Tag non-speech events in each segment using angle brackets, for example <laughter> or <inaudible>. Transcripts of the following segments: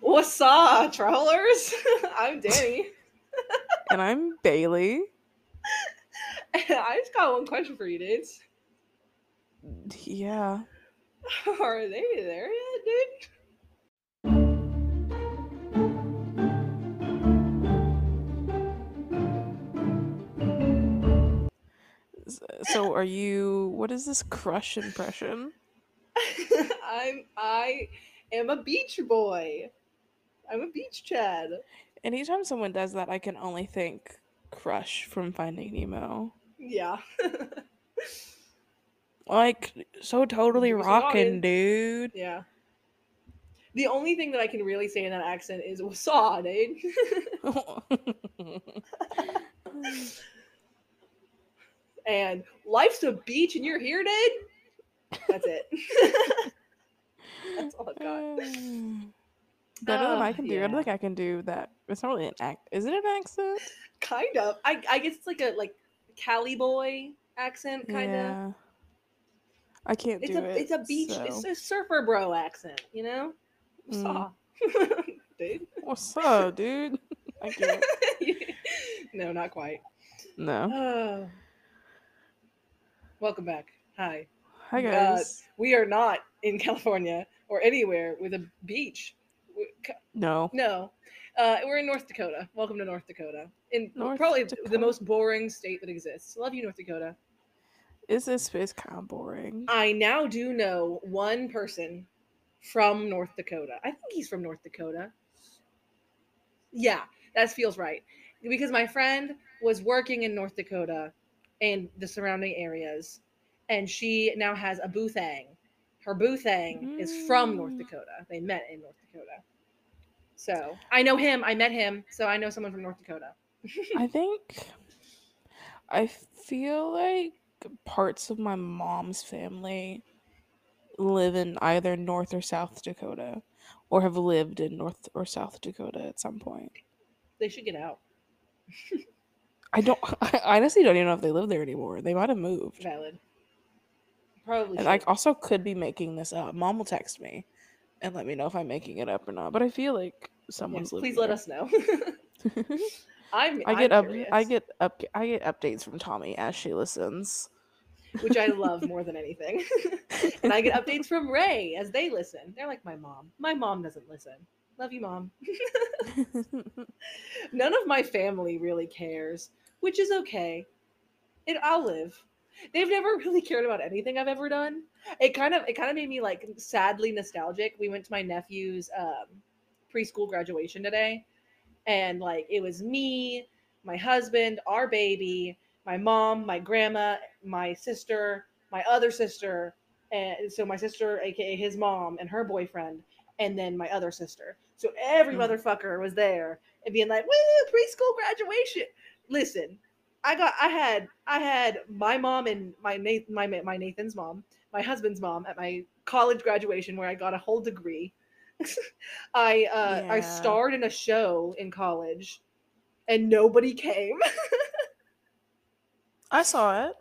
What's up, trollers? <laughs> I'm Danny. <laughs> And I'm Bailey. <laughs> I just got one question for you, dudes. Yeah. Are they there yet, dude? So are you what is this crush impression? I'm I am a beach boy. I'm a beach chad. Anytime someone does that, I can only think crush from Finding Nemo. Yeah. <laughs> Like so totally rocking, dude. yeah. The only thing that I can really say in that accent is up, <laughs> dude? and life's a beach and you're here, dude? That's it. <laughs> That's all I've got. <sighs> <sighs> Better than I Uh, can do. I yeah. don't think I can do that. It's not really an act. Is it an accent? Kind of. I, I guess it's like a like Cali boy accent, kind of. Yeah. I can't It's do a it. it's a beach it's a surfer bro accent, you know? Mm. Saw. <laughs> Dude. What's up, dude? <laughs> I can't. <laughs> no, not quite. No. Oh. Welcome back. Hi. Hi Uh, guys. We are not in California or anywhere with a beach. No. No. Uh, we're in North Dakota. Welcome to North Dakota. In North probably the most boring state that exists. Love you, North Dakota. Is this space kind of boring? I now do know one person from North Dakota. I think he's from North Dakota. Yeah, that feels right. Because my friend was working in North Dakota and the surrounding areas, and she now has a boothang. Her boothang is from North Mm. Dakota. They met in North Dakota. So I know him. I met him. So I know someone from North Dakota. I <laughs> think I feel like parts of my mom's family live in either North or South Dakota or have lived in North or South Dakota at some point. They should get out. I don't <laughs> I honestly don't even know if they live there anymore. They might have moved. Valid. Probably. And I also could be making this up. Mom will text me and let me know if I'm making it up or not. But I feel like someone's please let there. us know. <laughs> <laughs> I'm. I get I'm up I get up I get updates from Tommy as she listens. which I <laughs> love more than anything. and I get updates from Ray as they listen. They're like my mom. My mom doesn't listen. Love you, mom. None of my family really cares, which is okay. It I'll live. They've never really cared about anything I've ever done. It kind of it kind of made me like sadly nostalgic. We went to my nephew's um, preschool graduation today, and like it was me, my husband, our baby, my mom, my grandma, my sister, my other sister, and so my sister, aka his mom, and her boyfriend, and then my other sister. So every Mm. motherfucker was there and being like, "Woo, preschool graduation!" Listen, I got, I had, I had my mom and my Nathan, my my Nathan's mom, my husband's mom at my college graduation where I got a whole degree. <laughs> I uh, I starred in a show in college, and nobody came. I saw it.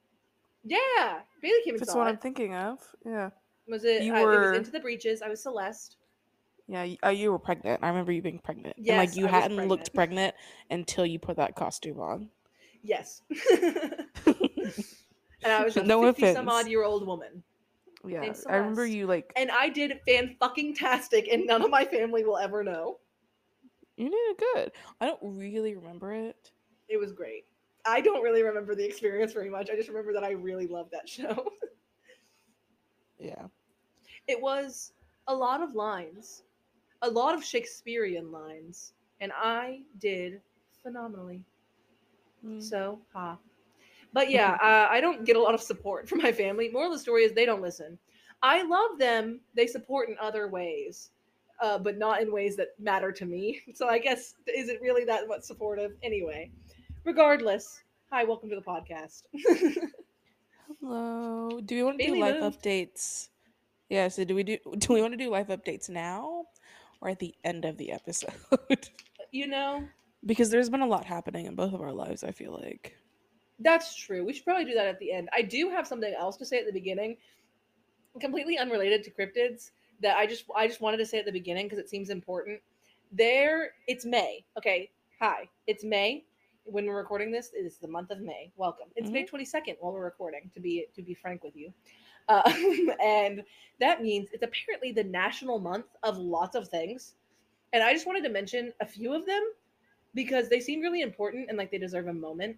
<laughs> yeah, Bailey came That's what it. I'm thinking of. Yeah. Was it? You uh, It were- was into the Breeches. I was Celeste. Yeah, y- uh, you were pregnant. I remember you being pregnant. and like you I hadn't looked pregnant until you put that costume on. Yes. <laughs> and I was a No 50 some odd year old woman. yeah. I remember you like And I did fan fucking tastic, and none of my family will ever know. you did it good. I don't really remember it. It was great. I don't really remember the experience very much. I just remember that I really loved that show. <laughs> Yeah. it was a lot of lines, a lot of Shakespearean lines, and I did phenomenally. Mm. So, ha. But yeah, <laughs> uh, I don't get a lot of support from my family. Moral of the story is they don't listen. I love them. They support in other ways, uh, but not in ways that matter to me. <laughs> So I guess is it really that much supportive? Anyway, regardless. Hi, welcome to the podcast. Hello. Do we want to do Bailey live moved. updates? Yeah, so do we do <laughs> do we want to do live updates now or at the end of the episode? you know, because there's been a lot happening in both of our lives, I feel like. That's true. We should probably do that at the end. I do have something else to say at the beginning, completely unrelated to cryptids, that I just I just wanted to say at the beginning because it seems important. There, it's May. Okay, hi, it's May. When we're recording this, it is the month of May. Welcome. It's May twenty second while we're recording. To be to be frank with you, uh, <laughs> and that means it's apparently the national month of lots of things. And I just wanted to mention a few of them because they seem really important and like they deserve a moment.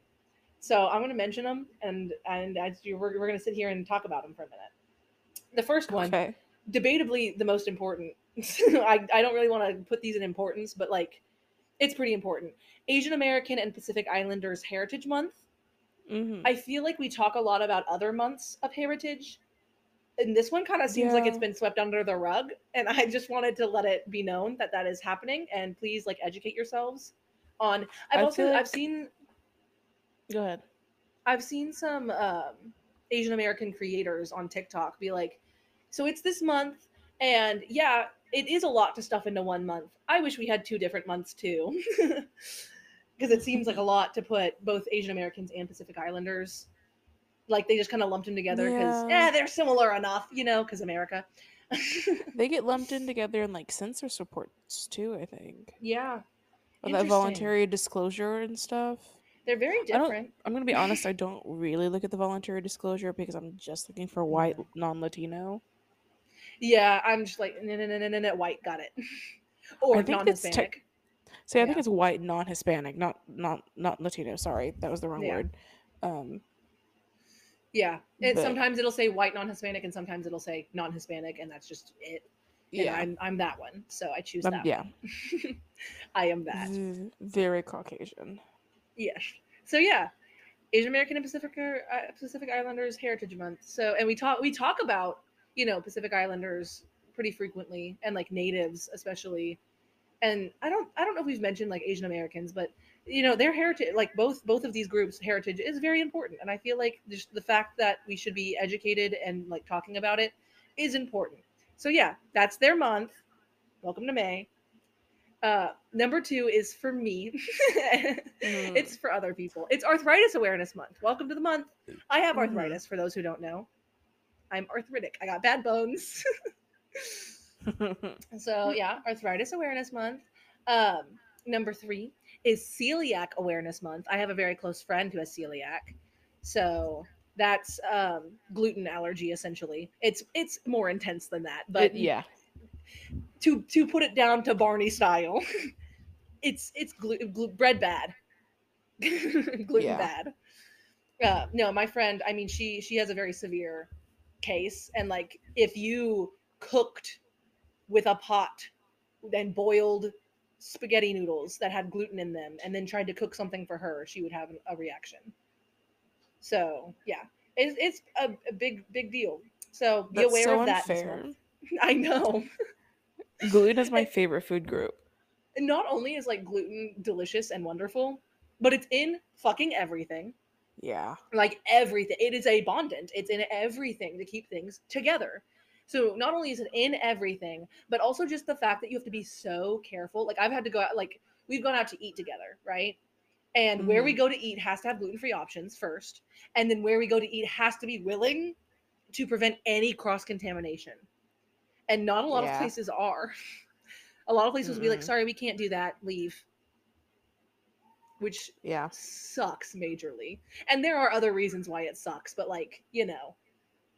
So I'm going to mention them, and and as you, we're we're going to sit here and talk about them for a minute. The first one, Okay. debatably the most important. <laughs> I I don't really want to put these in importance, but like it's pretty important. Asian American and Pacific Islanders Heritage Month. hmm I feel like we talk a lot about other months of heritage. And this one kind of seems like it's been swept under the rug. And I just wanted to let it be known that that is happening. And please, like, educate yourselves on. I've I also feel I've seen Go ahead. I've seen some um, Asian American creators on TikTok be like, so it's this month, and yeah, it is a lot to stuff into one month. I wish we had two different months too, <laughs> because it seems like a lot to put both Asian Americans and Pacific Islanders. Like they just kind of lumped them together because Yeah. yeah, they're similar enough, you know, because America. They get lumped in <laughs> together in like census reports too. I think. yeah, That voluntary disclosure and stuff. they're very different. I'm gonna be honest. I don't really look at the voluntary disclosure because I'm just looking for white non-Latino. Yeah, I'm just like no, no, no, no, no, no, white, got it, <laughs> or I think it's non-Hispanic. tech- See, I think it's white non-Hispanic, not not not Latino. Sorry, that was the wrong Yeah. word. Um, Yeah. And But- sometimes it'll say white non-Hispanic and sometimes it'll say non-Hispanic and that's just it. Yeah, I'm I'm that one. So I choose um, that. yeah, one. <laughs> I am that. very Caucasian. Yes. So yeah. Asian American and Pacific uh, Pacific Islanders Heritage Month. So and we talk we talk about, you know, Pacific Islanders pretty frequently and like natives especially. And I don't I don't know if we've mentioned like Asian Americans, but you know, their heritage like both both of these groups heritage is very important and I feel like just the fact that we should be educated and like talking about it is important. So yeah, that's their month. Welcome to May. Uh, number two is for me. Mm. <laughs> It's for other people. It's Arthritis Awareness Month. Welcome to the month. I have Mhm. arthritis. For those who don't know, I'm arthritic. I got bad bones. <laughs> <laughs> so yeah, Arthritis Awareness Month. Um, number three is Celiac Awareness Month. I have a very close friend who has celiac, so that's um, gluten allergy essentially. It's it's more intense than that, but It- yeah, to to put it down to Barney style, <laughs> it's it's glu- glu- bread bad, <laughs> gluten Yeah. bad. Uh, no, my friend. I mean, she she has a very severe case, and like if you cooked with a pot and boiled spaghetti noodles that had gluten in them, and then tried to cook something for her, she would have a reaction. So yeah, it's it's a, a big big deal. So be that's aware so of that. unfair. <laughs> I know. <laughs> Gluten is my favorite food group. And not only is like gluten delicious and wonderful, but it's in fucking everything. Yeah, Like everything. It is a bondant. It's in everything to keep things together. So not only is it in everything, but also just the fact that you have to be so careful. Like I've had to go out like we've gone out to eat together, right? And where we mm-hmm. go to eat has to have gluten-free options first. And then where we go to eat has to be willing to prevent any cross-contamination. And not a lot Yeah. of places are. <laughs> a lot of places will be like, mm-hmm. sorry, we can't do that, leave. Which yeah. sucks majorly. And there are other reasons why it sucks, but like, you know,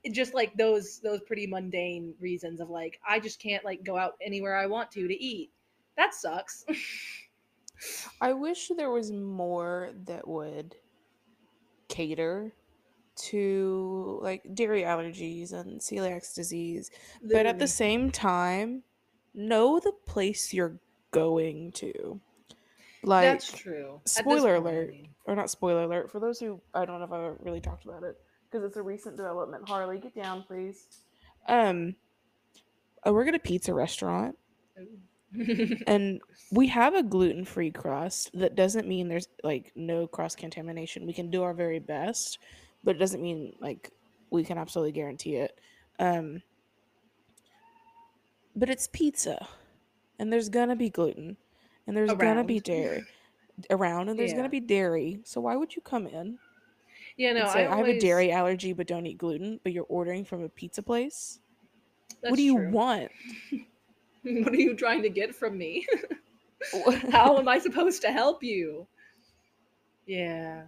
it just like those those pretty mundane reasons of like I just can't like go out anywhere I want to to eat. That sucks. <laughs> I wish there was more that would cater to like dairy allergies and celiac disease, but at Literally. the same time, know the place you're going to. Like, That's true. At this spoiler point, I alert. mean. or not spoiler alert for those who I don't know if I really talked about it because it's a recent development. Harley, get down, please. Um, we're at a pizza restaurant, Ooh. And <laughs> we have a gluten-free crust. That doesn't mean there's like no cross contamination. We can do our very best, but it doesn't mean like we can absolutely guarantee it. Um, but it's pizza, and there's gonna be gluten, and there's gonna be dairy around, and there's Yeah. gonna be dairy. So why would you come in yeah, no, say I, have a dairy allergy but don't eat gluten, but you're ordering from a pizza place? That's what do you true. want? <laughs> <laughs> What are you trying to get from me? <laughs> How am I supposed to help you? Yeah.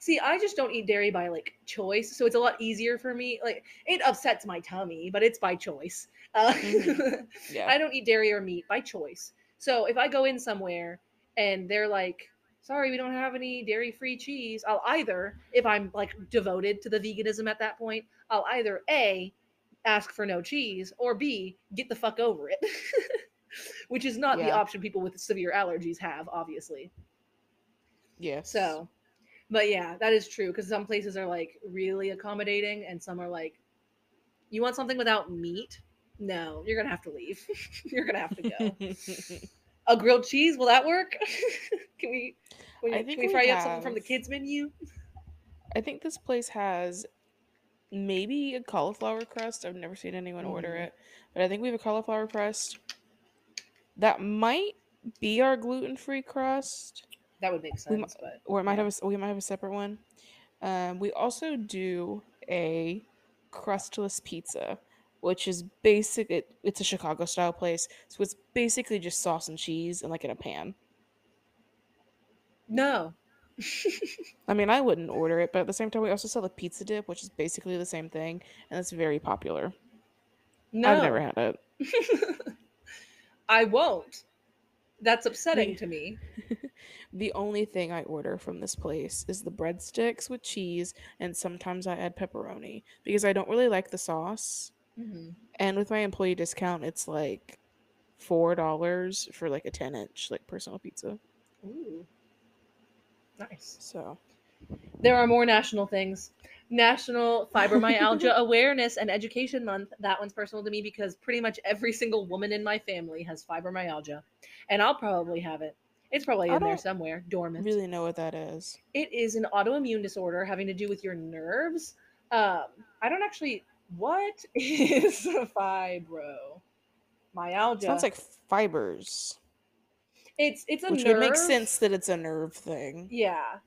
See, I just don't eat dairy by like choice, so it's a lot easier for me. Like it upsets my tummy, but it's by choice. Uh, Mhm. <laughs> yeah. I don't eat dairy or meat by choice. So if I go in somewhere and they're like, "Sorry, we don't have any dairy-free cheese," I'll either, if I'm like devoted to the veganism at that point, I'll either a ask for no cheese or b get the fuck over it, <laughs> which is not the option people with severe allergies have, obviously. Yeah. So, but yeah, that is true because some places are like really accommodating and some are like, you want something without meat? No, you're gonna have to leave. <laughs> you're gonna have to go. <laughs> A grilled cheese, will that work? can we? Can we, can we we fry up something from the kids menu? I think this place has maybe a cauliflower crust. I've never seen anyone order Mm. it, but I think we have a cauliflower crust. That might be our gluten-free crust, That would make sense, but or it might have a, we might have a separate one. Um, we also do a crustless pizza, which is basic. It, it's a Chicago style place, so it's basically just sauce and cheese and like in a pan. no. I mean, I wouldn't order it, but at the same time, we also sell a pizza dip, which is basically the same thing, and it's very popular. no. I've never had it. <laughs> I won't. That's upsetting to me. <laughs> The only thing I order from this place is the breadsticks with cheese, and sometimes I add pepperoni because I don't really like the sauce. Mhm. And with my employee discount, it's like four dollars for like a ten inch like personal pizza. Ooh. Nice. So There are more national things. National Fibromyalgia <laughs> Awareness and Education Month. That one's personal to me because pretty much every single woman in my family has fibromyalgia. And I'll probably have it. It's probably I in there somewhere, dormant. really know what that is. It is an autoimmune disorder having to do with your nerves. Um, I don't actually. What <laughs> is fibromyalgia? Sounds like fibers, it's it's a which nerve. would make sense that it's a nerve thing. Yeah.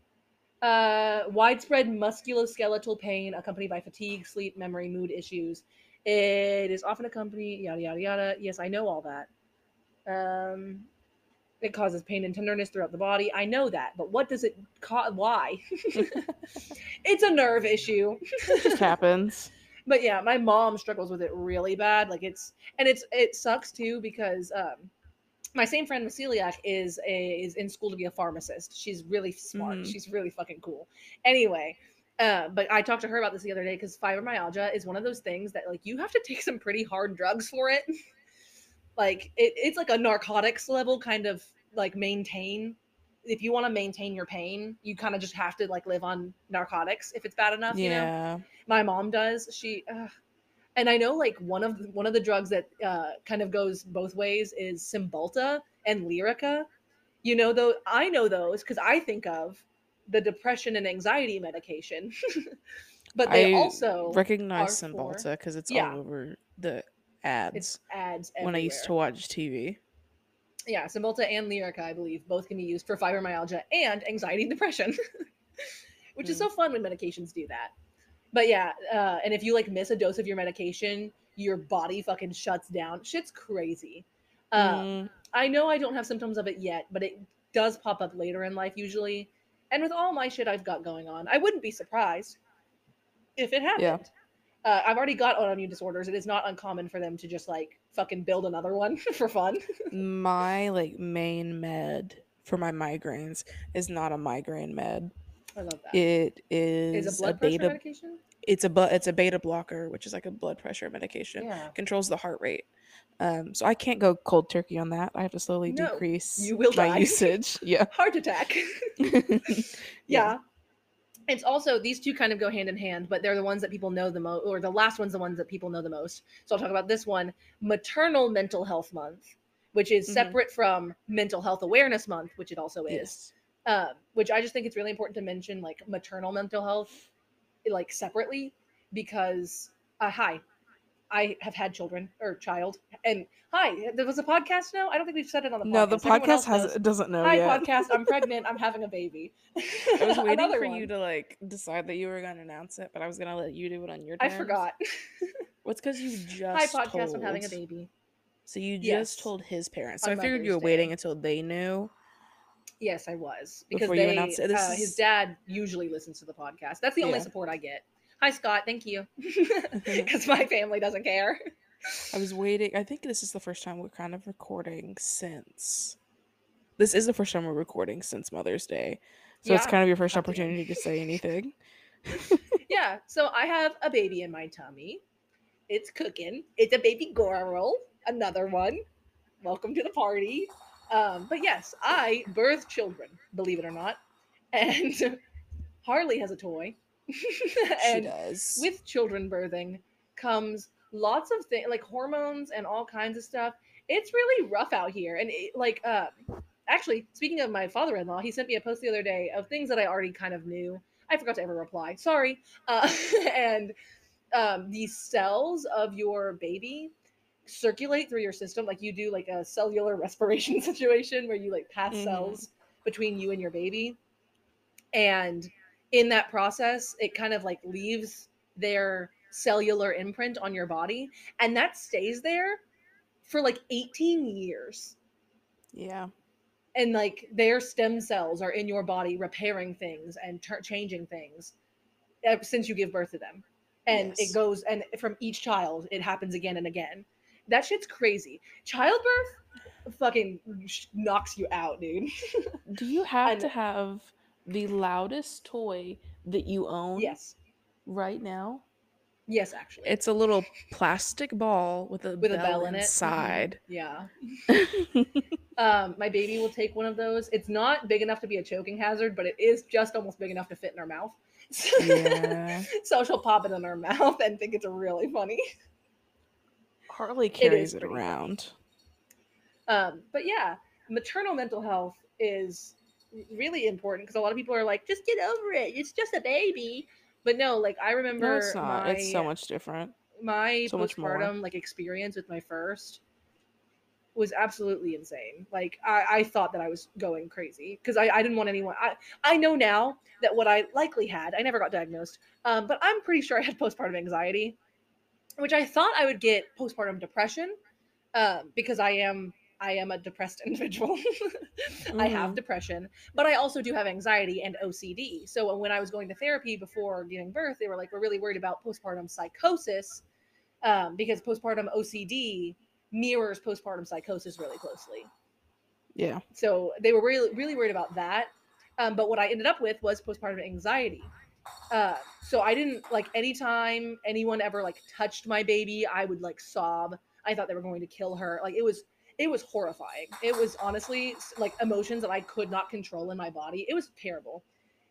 Uh, widespread musculoskeletal pain accompanied by fatigue, sleep, memory, mood issues. It is often accompanied, yada, yada, yada. Yes, I know all that. Um, it causes pain and tenderness throughout the body. I know that, but what does it cause? Why? <laughs> it's a nerve issue. It just happens. <laughs> But yeah, my mom struggles with it really bad. Like it's and it's it sucks too because um my same friend celiac is a, is in school to be a pharmacist. She's really smart. Mhm. She's really fucking cool. Anyway, uh, but I talked to her about this the other day because fibromyalgia is one of those things that like you have to take some pretty hard drugs for it. <laughs> like it, it's like a narcotics level kind of like maintain. If you want to maintain your pain, you kind of just have to like live on narcotics if it's bad enough. You know my mom does she uh, and i know like one of the, one of the drugs that uh, kind of goes both ways is cymbalta and lyrica you know though i know those because i think of the depression and anxiety medication <laughs> but they I also recognize Cymbalta because it's Yeah. all over the ads it's ads when I used to watch TV. yeah cymbalta and lyrica i believe both can be used for fibromyalgia and anxiety and depression <laughs> which is Hmm. so fun when medications do that but yeah uh, and if you like miss a dose of your medication your body fucking shuts down. Shit's crazy. Um, Mm, i know i don't have symptoms of it yet but it does pop up later in life usually. And with all my shit i've got going on i wouldn't be surprised if it happened. Uh, i've already got autoimmune disorders. It is not uncommon for them to just like fucking build another one <laughs> for fun. My like main med for my migraines is not a migraine med. I love that It is is a blood pressure beta. medication It's a bu- it's a beta blocker, which is like a blood pressure medication. yeah Controls the heart rate. Um, so I can't go cold turkey on that. I have to slowly No, decrease you will my die. usage. Yeah. <laughs> heart attack <laughs> <laughs> yeah. It's also these two kind of go hand in hand, but they're the ones that people know the most, or the last one's the ones that people know the most. So I'll talk about this one, Maternal Mental Health Month, which is Mhm. separate from Mental Health Awareness Month, which it also is. Yes. Um, which I just think it's really important to mention, like maternal mental health, like separately, because uh, hi, I have had children or child, and hi, there was a podcast now. I don't think we've said it on the podcast. No, the podcast has knows. doesn't know Hi, yet. podcast. I'm pregnant. I'm having a baby. I was <laughs> waiting for one. you to like decide that you were gonna announce it, but I was gonna let you do it on your I forgot. What's because you <laughs> just Hi, podcast. Told, I'm having a baby. So you Yes. just told his parents. So On I figured you were Mother's waiting Day. until they knew. Yes, I was because Before you announced it, uh, his dad usually listens to the podcast. That's the only Yeah. support I get. Hi, Scott. Thank you, <laughs> because my family doesn't care. I was waiting. I think this is the first time we're kind of recording since. This is the first time we're recording since Mother's Day. So it's kind of your first opportunity to say anything. <laughs> yeah, so I have a baby in my tummy. It's cooking. It's a baby girl. Another one. Welcome to the party. Um, but yes, I birth children, believe it or not. And <laughs> Harley has a toy. <laughs> she and does. with children birthing comes lots of things like hormones and all kinds of stuff. It's really rough out here. And it, like, uh, actually, speaking of my father in law, he sent me a post the other day of things that I already kind of knew. I forgot to ever reply. Sorry. Uh, <laughs> and um, these cells of your baby circulate through your system like you do like a cellular <laughs> respiration <laughs> situation where you like pass Mhm. cells between you and your baby and in that process it kind of like leaves their cellular imprint on your body and that stays there for like 18 years yeah. and like their stem cells are in your body repairing things and tur changing things since you give birth to them and Yes. it goes and from each child it happens again and again that shit's crazy. Childbirth fucking knocks you out dude. <laughs> Do you have And- to have the loudest toy that you own yes. right now? yes actually. It's a little plastic ball with a with bell a bell in it. Mhm. inside. yeah. <laughs> Um my baby will take one of those. It's not big enough to be a choking hazard but it is just almost big enough to fit in her mouth. <laughs> Yeah. so she'll pop it in her mouth and think it's really funny Harley carries is it, around. Um, but yeah, maternal mental health is really important because a lot of people are like, just get over it. It's just a baby. But no, like I remember No, it's not. my It's so much different. my so postpartum like experience with my first was absolutely insane. Like I, I thought that I was going crazy because I, I didn't want anyone. I I know now that what I likely had. I never got diagnosed, um, but I'm pretty sure I had postpartum anxiety, which I thought I would get postpartum depression, um, because I am I am a depressed <laughs> individual. I have Mhm. depression, but I also do have anxiety and OCD. So when I was going to therapy before giving birth, they were like, "We're really worried about postpartum psychosis um, because postpartum OCD mirrors postpartum psychosis really closely." Yeah. So they were really really worried about that. Um, but what I ended up with was postpartum anxiety. Uh, so I didn't like anytime anyone ever like touched my baby, I would like sob. I thought they were going to kill her. Like it was it was horrifying. It was honestly like emotions that I could not control in my body. It was terrible.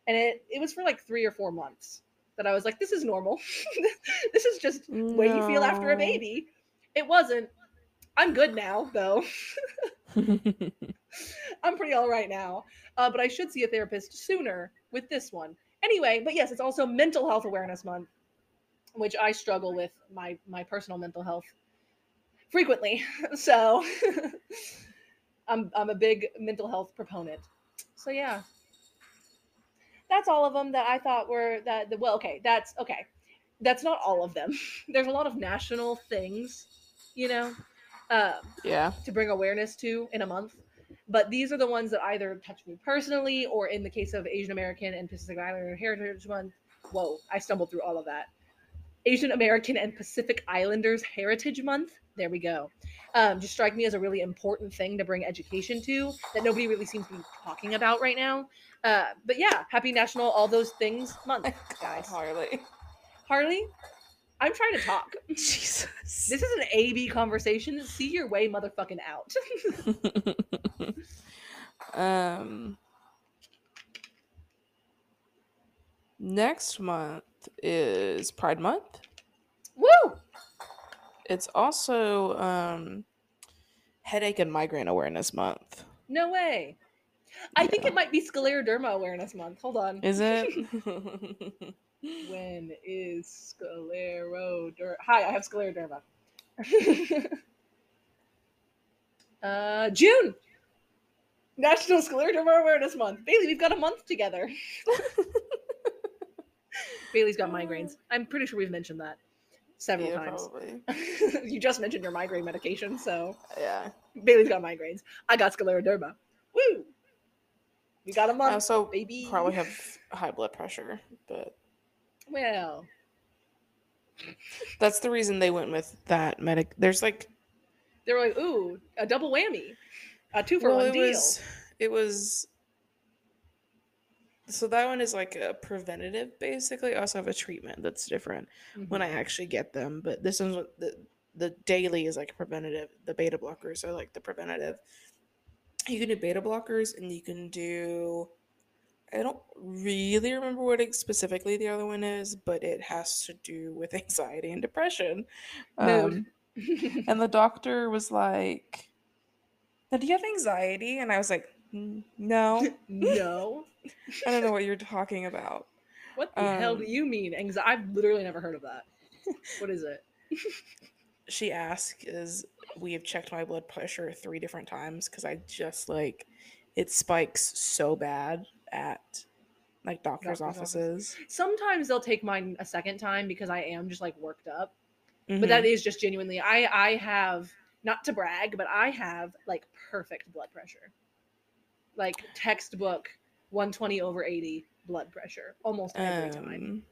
And it it was for like 3 or 4 months that I was like this is normal. <laughs> this is just the way you feel after a baby. It wasn't. I'm good now though. <laughs> <laughs> I'm pretty all right now. Uh, but I should see a therapist sooner with this one. Anyway, but yes, it's also Mental Health Awareness Month, which I struggle with my my personal mental health frequently. <laughs> So <laughs> I'm I'm a big mental health proponent. So yeah. That's all of them that I thought were that the well okay, that's okay. That's not all of them. <laughs> There's a lot of national things, you know. Um yeah. to bring awareness to in a month. But these are the ones that either touch me personally, or in the case of Asian American and Pacific Islander Heritage Month, whoa, I stumbled through all of that. Asian American and Pacific Islanders Heritage Month. There we go. Um, just strike me as a really important thing to bring education to that nobody really seems to be talking about right now. Uh, but yeah, Happy National All Those Things Month, <laughs> guys. Harley. Harley, I'm trying to talk. <laughs> Jesus. This is an AB conversation. See your way, motherfucking out. <laughs> um next month is Pride Month. Woo! It's also um headache and migraine awareness month. No way. I think it might be Scleroderma Awareness Month. Hold on. Is it? <laughs> <laughs> when is scleroderma? Hi, I have scleroderma. <laughs> uh, June. National Scleroderma Awareness Month. Bailey, we've got a month together. <laughs> Bailey's got migraines. I'm pretty sure we've mentioned that. several yeah, times. probably. <laughs> you just mentioned your migraine medication, so Yeah. Bailey's got migraines. I got scleroderma. Woo! We got a month, also baby. probably have high blood pressure, but Well, that's the reason they went with that medic. There's like they were like, "Ooh, a double whammy, a two for well, one it deal." was it was so that one is like a preventative basically. I also have a treatment that's different when Mhm. I actually get them, but this one's what the the daily is like a preventative. The beta blockers are like the preventative. You can do beta blockers and you can do I don't really remember what ex- specifically the other one is, but it has to do with <laughs> anxiety and depression. Um, <laughs> and the doctor was like, "Now, "Do you have anxiety?" And I was like, "Mm, "No, <laughs> no. I don't know what you're talking about." What the hell do Um, you mean? Anxiety? I've literally never heard of that. What is it? She asked, "Is we have checked my blood pressure three different times because I just like it spikes so bad at like doctors' Doctor's office. offices." Sometimes they'll take mine a second time because I am just like worked up. Mhm. But that is just genuinely I I have not to brag, but I have like perfect blood pressure. Like textbook 120 over 80 blood pressure almost every time. Um,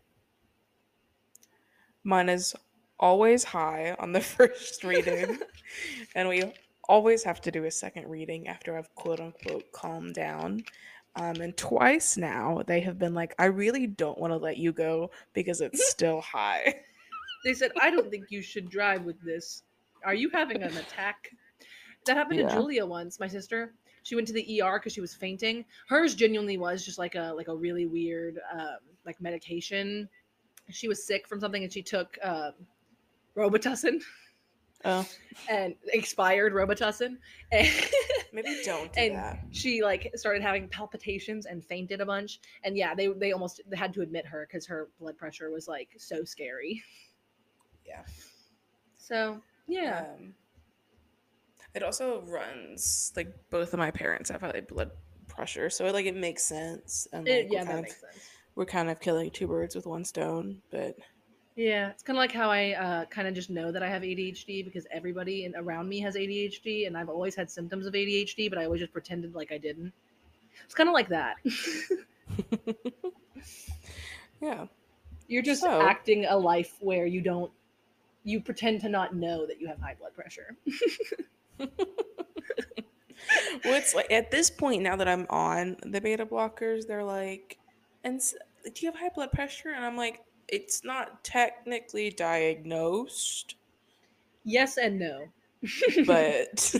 Mine is always high on the <laughs> first reading, <laughs> and we always have to do a second reading after I've quote unquote calmed down. Um, and twice now they have been like, I really don't want to let you go because it's <laughs> still high. They said, I don't think you should drive with this. Are you having an attack? That happened Yeah. to Julia once, my sister. She went to the ER because she was fainting. Hers genuinely was just like a like a really weird um, like medication. She was sick from something and she took um, Robitussin Oh, <laughs> and expired Robitussin. <laughs> And maybe don't do and that. she like started having palpitations and fainted a bunch. And yeah, they they almost had to admit her because her blood pressure was like so scary. Yeah. So yeah. Um, it also runs like both of my parents have high blood pressure, so like it makes sense. And It- yeah, that of makes sense. we're kind of killing two birds with one stone. But Yeah, it's kind of like how I uh, kind of just know that I have ADHD because everybody in, around me has ADHD, and I've always had symptoms of ADHD, but I always just pretended like I didn't. It's kind of like that. <laughs> <laughs> yeah, You're just So- acting a life where you don't, you pretend to not know that you have high blood pressure. <laughs> well, it's like at this point now that I'm on the beta blockers, they're like, and do you have high blood pressure? And I'm like, it's not technically diagnosed, Yes and no. <laughs> but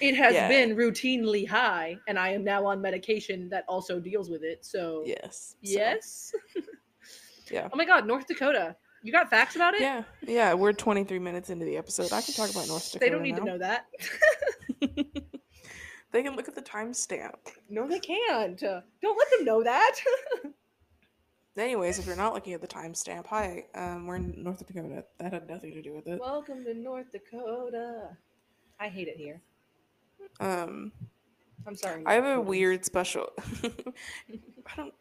it has yeah. been routinely high, and I am now on medication that also deals with it. So yes, so, yes. <laughs> yeah. Oh my God, North Dakota. You got facts about it? Yeah, yeah, we're 23 minutes into the episode. I can talk about North Dakota. They don't need now. to know that. <laughs> They can look at the timestamp. No, they can't. Don't let them know that. Anyways, if you're not looking at the timestamp, hi, um, we're in North Dakota. That had nothing to do with it. Welcome to North Dakota. I hate it here. Um, I'm sorry. I have a weird special. <laughs> I don't.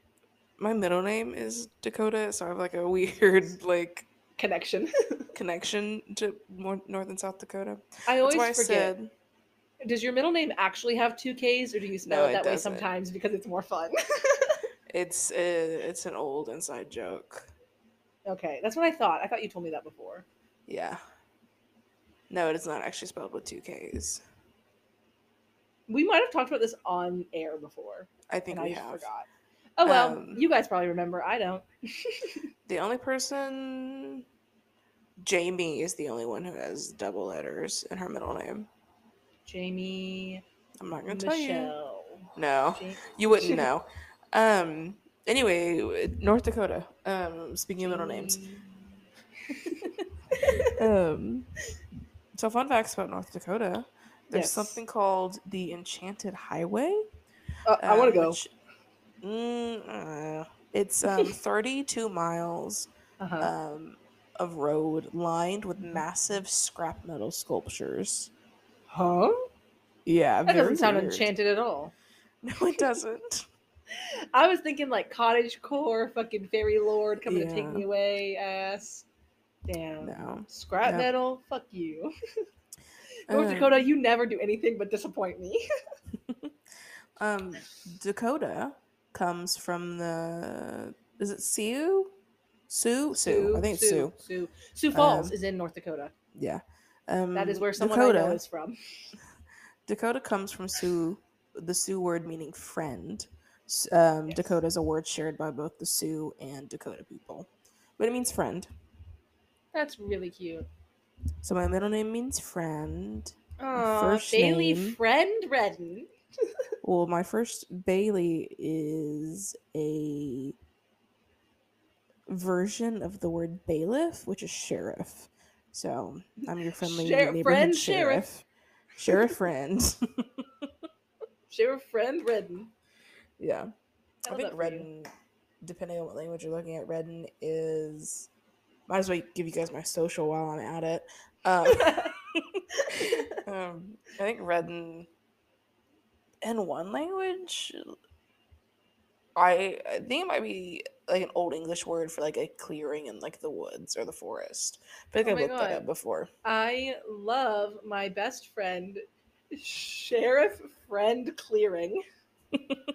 My middle name is Dakota, so I have like a <laughs> weird like connection. <laughs> connection to more North and South Dakota. I always why I forget. said Does your middle name actually have two K's, or do you spell No, it it that way sometimes because it's more fun? It's uh, it's an old inside joke. okay, that's what I thought. I thought you told me that before. Yeah. No, it is not actually spelled with two K's. We might have talked about this on air before, I think we I have. forgot. Oh well, Um, you guys probably remember. I don't. <laughs> The only person, Jamie, is the only one who has double letters in her middle name. Jamie I'm not gonna tell you. No, Ja- you wouldn't <laughs> know. Um. Anyway, North Dakota. Um. Speaking of middle names. <laughs> Um. So fun facts about North Dakota. There's Yes. something called the Enchanted Highway. Uh, I want to go. which- Mm, uh, it's um <laughs> 32 miles Uh-huh. um, of road lined with massive scrap metal sculptures. huh? Yeah, That doesn't sound weird. enchanted at all. <laughs> No, it doesn't. <laughs> I was thinking like cottage core, fucking fairy lord coming to take me away, ass. Damn. No. Scrap Yep. metal? Fuck you. <laughs> North Um, Dakota, you never do anything but disappoint me. <laughs> Um, Dakota comes from the. Is it Sioux? Sioux? Sioux. I think it's Sioux. Sioux. Sioux Falls Um, is in North Dakota. Yeah. Um, That is where someone Dakota, I know is from. Dakota comes from Sioux, the Sioux word meaning friend. Um, Yes. Dakota is a word shared by both the Sioux and Dakota people, but it means friend. That's really cute. So my middle name means friend. Aw, first Bailey name- Friend Redden. <laughs> Well, my first Bailey is a version of the word bailiff, which is sheriff. So I'm your friendly Sher- neighborhood friend sheriff. Sheriff friend. <laughs> Sheriff Friend Redden. Yeah. I think. Redden, depending on what language you're looking at, Redden is. Might as well give you guys my social while I'm at it. Um, <laughs> um, I think Redden, in one language, I, I think it might be like an old English word for like a clearing in like the woods or the forest. I think Oh I looked that up before. I love my best friend, Sheriff Friend Clearing. <laughs>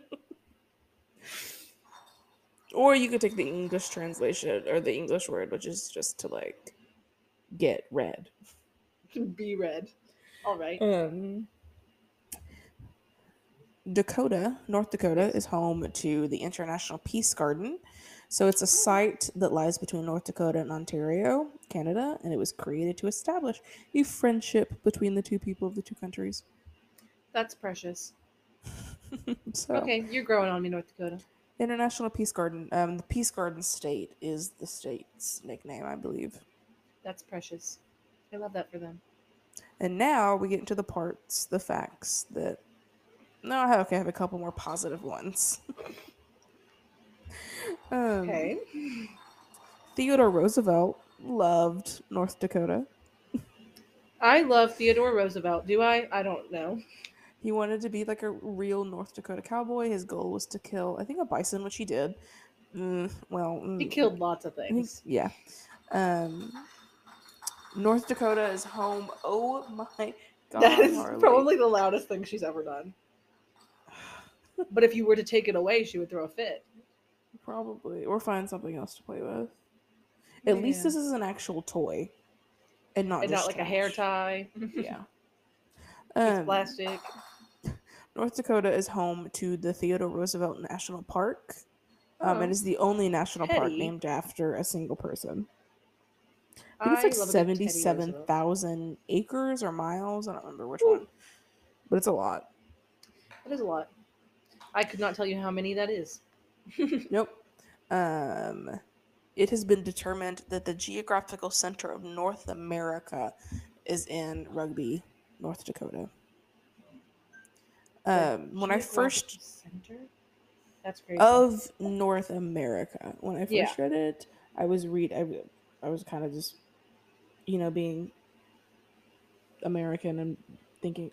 Or you could take the English translation or the English word, which is just to like get red. <laughs> Be red. All right. Um, Dakota, North Dakota, is home to the International Peace Garden. So it's a site that lies between North Dakota and Ontario, Canada, and it was created to establish a friendship between the two people of the two countries. That's precious. <laughs> so, Okay, you're growing on me, North Dakota. International Peace Garden. Um, the Peace Garden State is the state's nickname, I believe. That's precious. I love that for them. And now we get into the parts, the facts that. No, I have, okay, I have a couple more positive ones. <laughs> um, Okay. Theodore Roosevelt loved North Dakota. I love Theodore Roosevelt. Do I? I don't know. He wanted to be like a real North Dakota cowboy. His goal was to kill, I think, a bison, which he did. Mm, well, He mm, killed lots of things. yeah. Um, North Dakota is home. Oh my god! <laughs> That is Harley. probably the loudest thing she's ever done. <sighs> But if you were to take it away, she would throw a fit. Probably. Or find something else to play with. At least this is an actual toy. And not and not like a hair tie. Yeah. <laughs> It's Um, plastic. North Dakota is home to the Theodore Roosevelt National Park. Um, Oh, it is the only national park named after a single person. I think it's I like love a good Teddy Roosevelt. seventy-seven thousand acres or miles. I don't remember which Ooh. one, but it's a lot. That is a lot. I could not tell you how many that is. <laughs> Nope. Um, it has been determined that the geographical center of North America is in Rugby, North Dakota. Um, when I first center? That's crazy. of North America, when I first Yeah. read it, I was read I, I was kind of just, you know, being American and thinking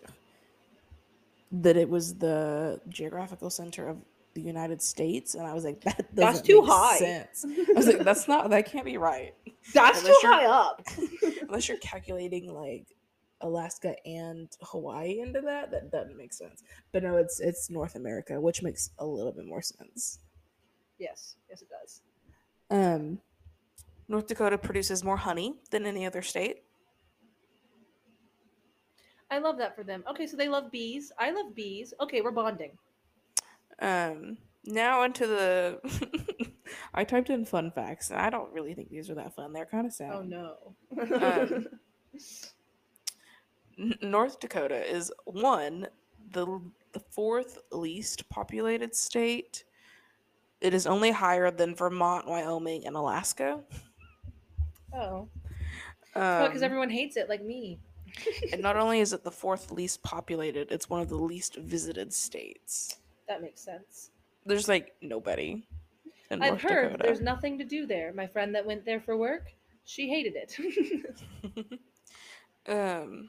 that it was the geographical center of the United States, and I was like, <laughs> that That's too high. sense. I was like, that's not that can't be right <laughs> That's too unless you're- high up. <laughs> unless you're calculating like Alaska and Hawaii into that. That doesn't make sense. But no, it's it's North America, which makes a little bit more sense. yes, yes, it does. Um, North Dakota produces more honey than any other state. I love that for them. Okay, so they love bees. I love bees. Okay, we're bonding. Um, now into the. <laughs> I typed in fun facts, and I don't really think these are that fun. They're kind of sad. Oh no. Um, N- <laughs> North Dakota is one the the fourth least populated state. It is only higher than Vermont, Wyoming, and Alaska. oh, Um, because everyone hates it, like me. <laughs> and not only is it the fourth least populated, it's one of the least visited states. That makes sense. There's like nobody in I've North heard Dakota. there's nothing to do there. My friend that went there for work, she hated it. <laughs> <laughs> um,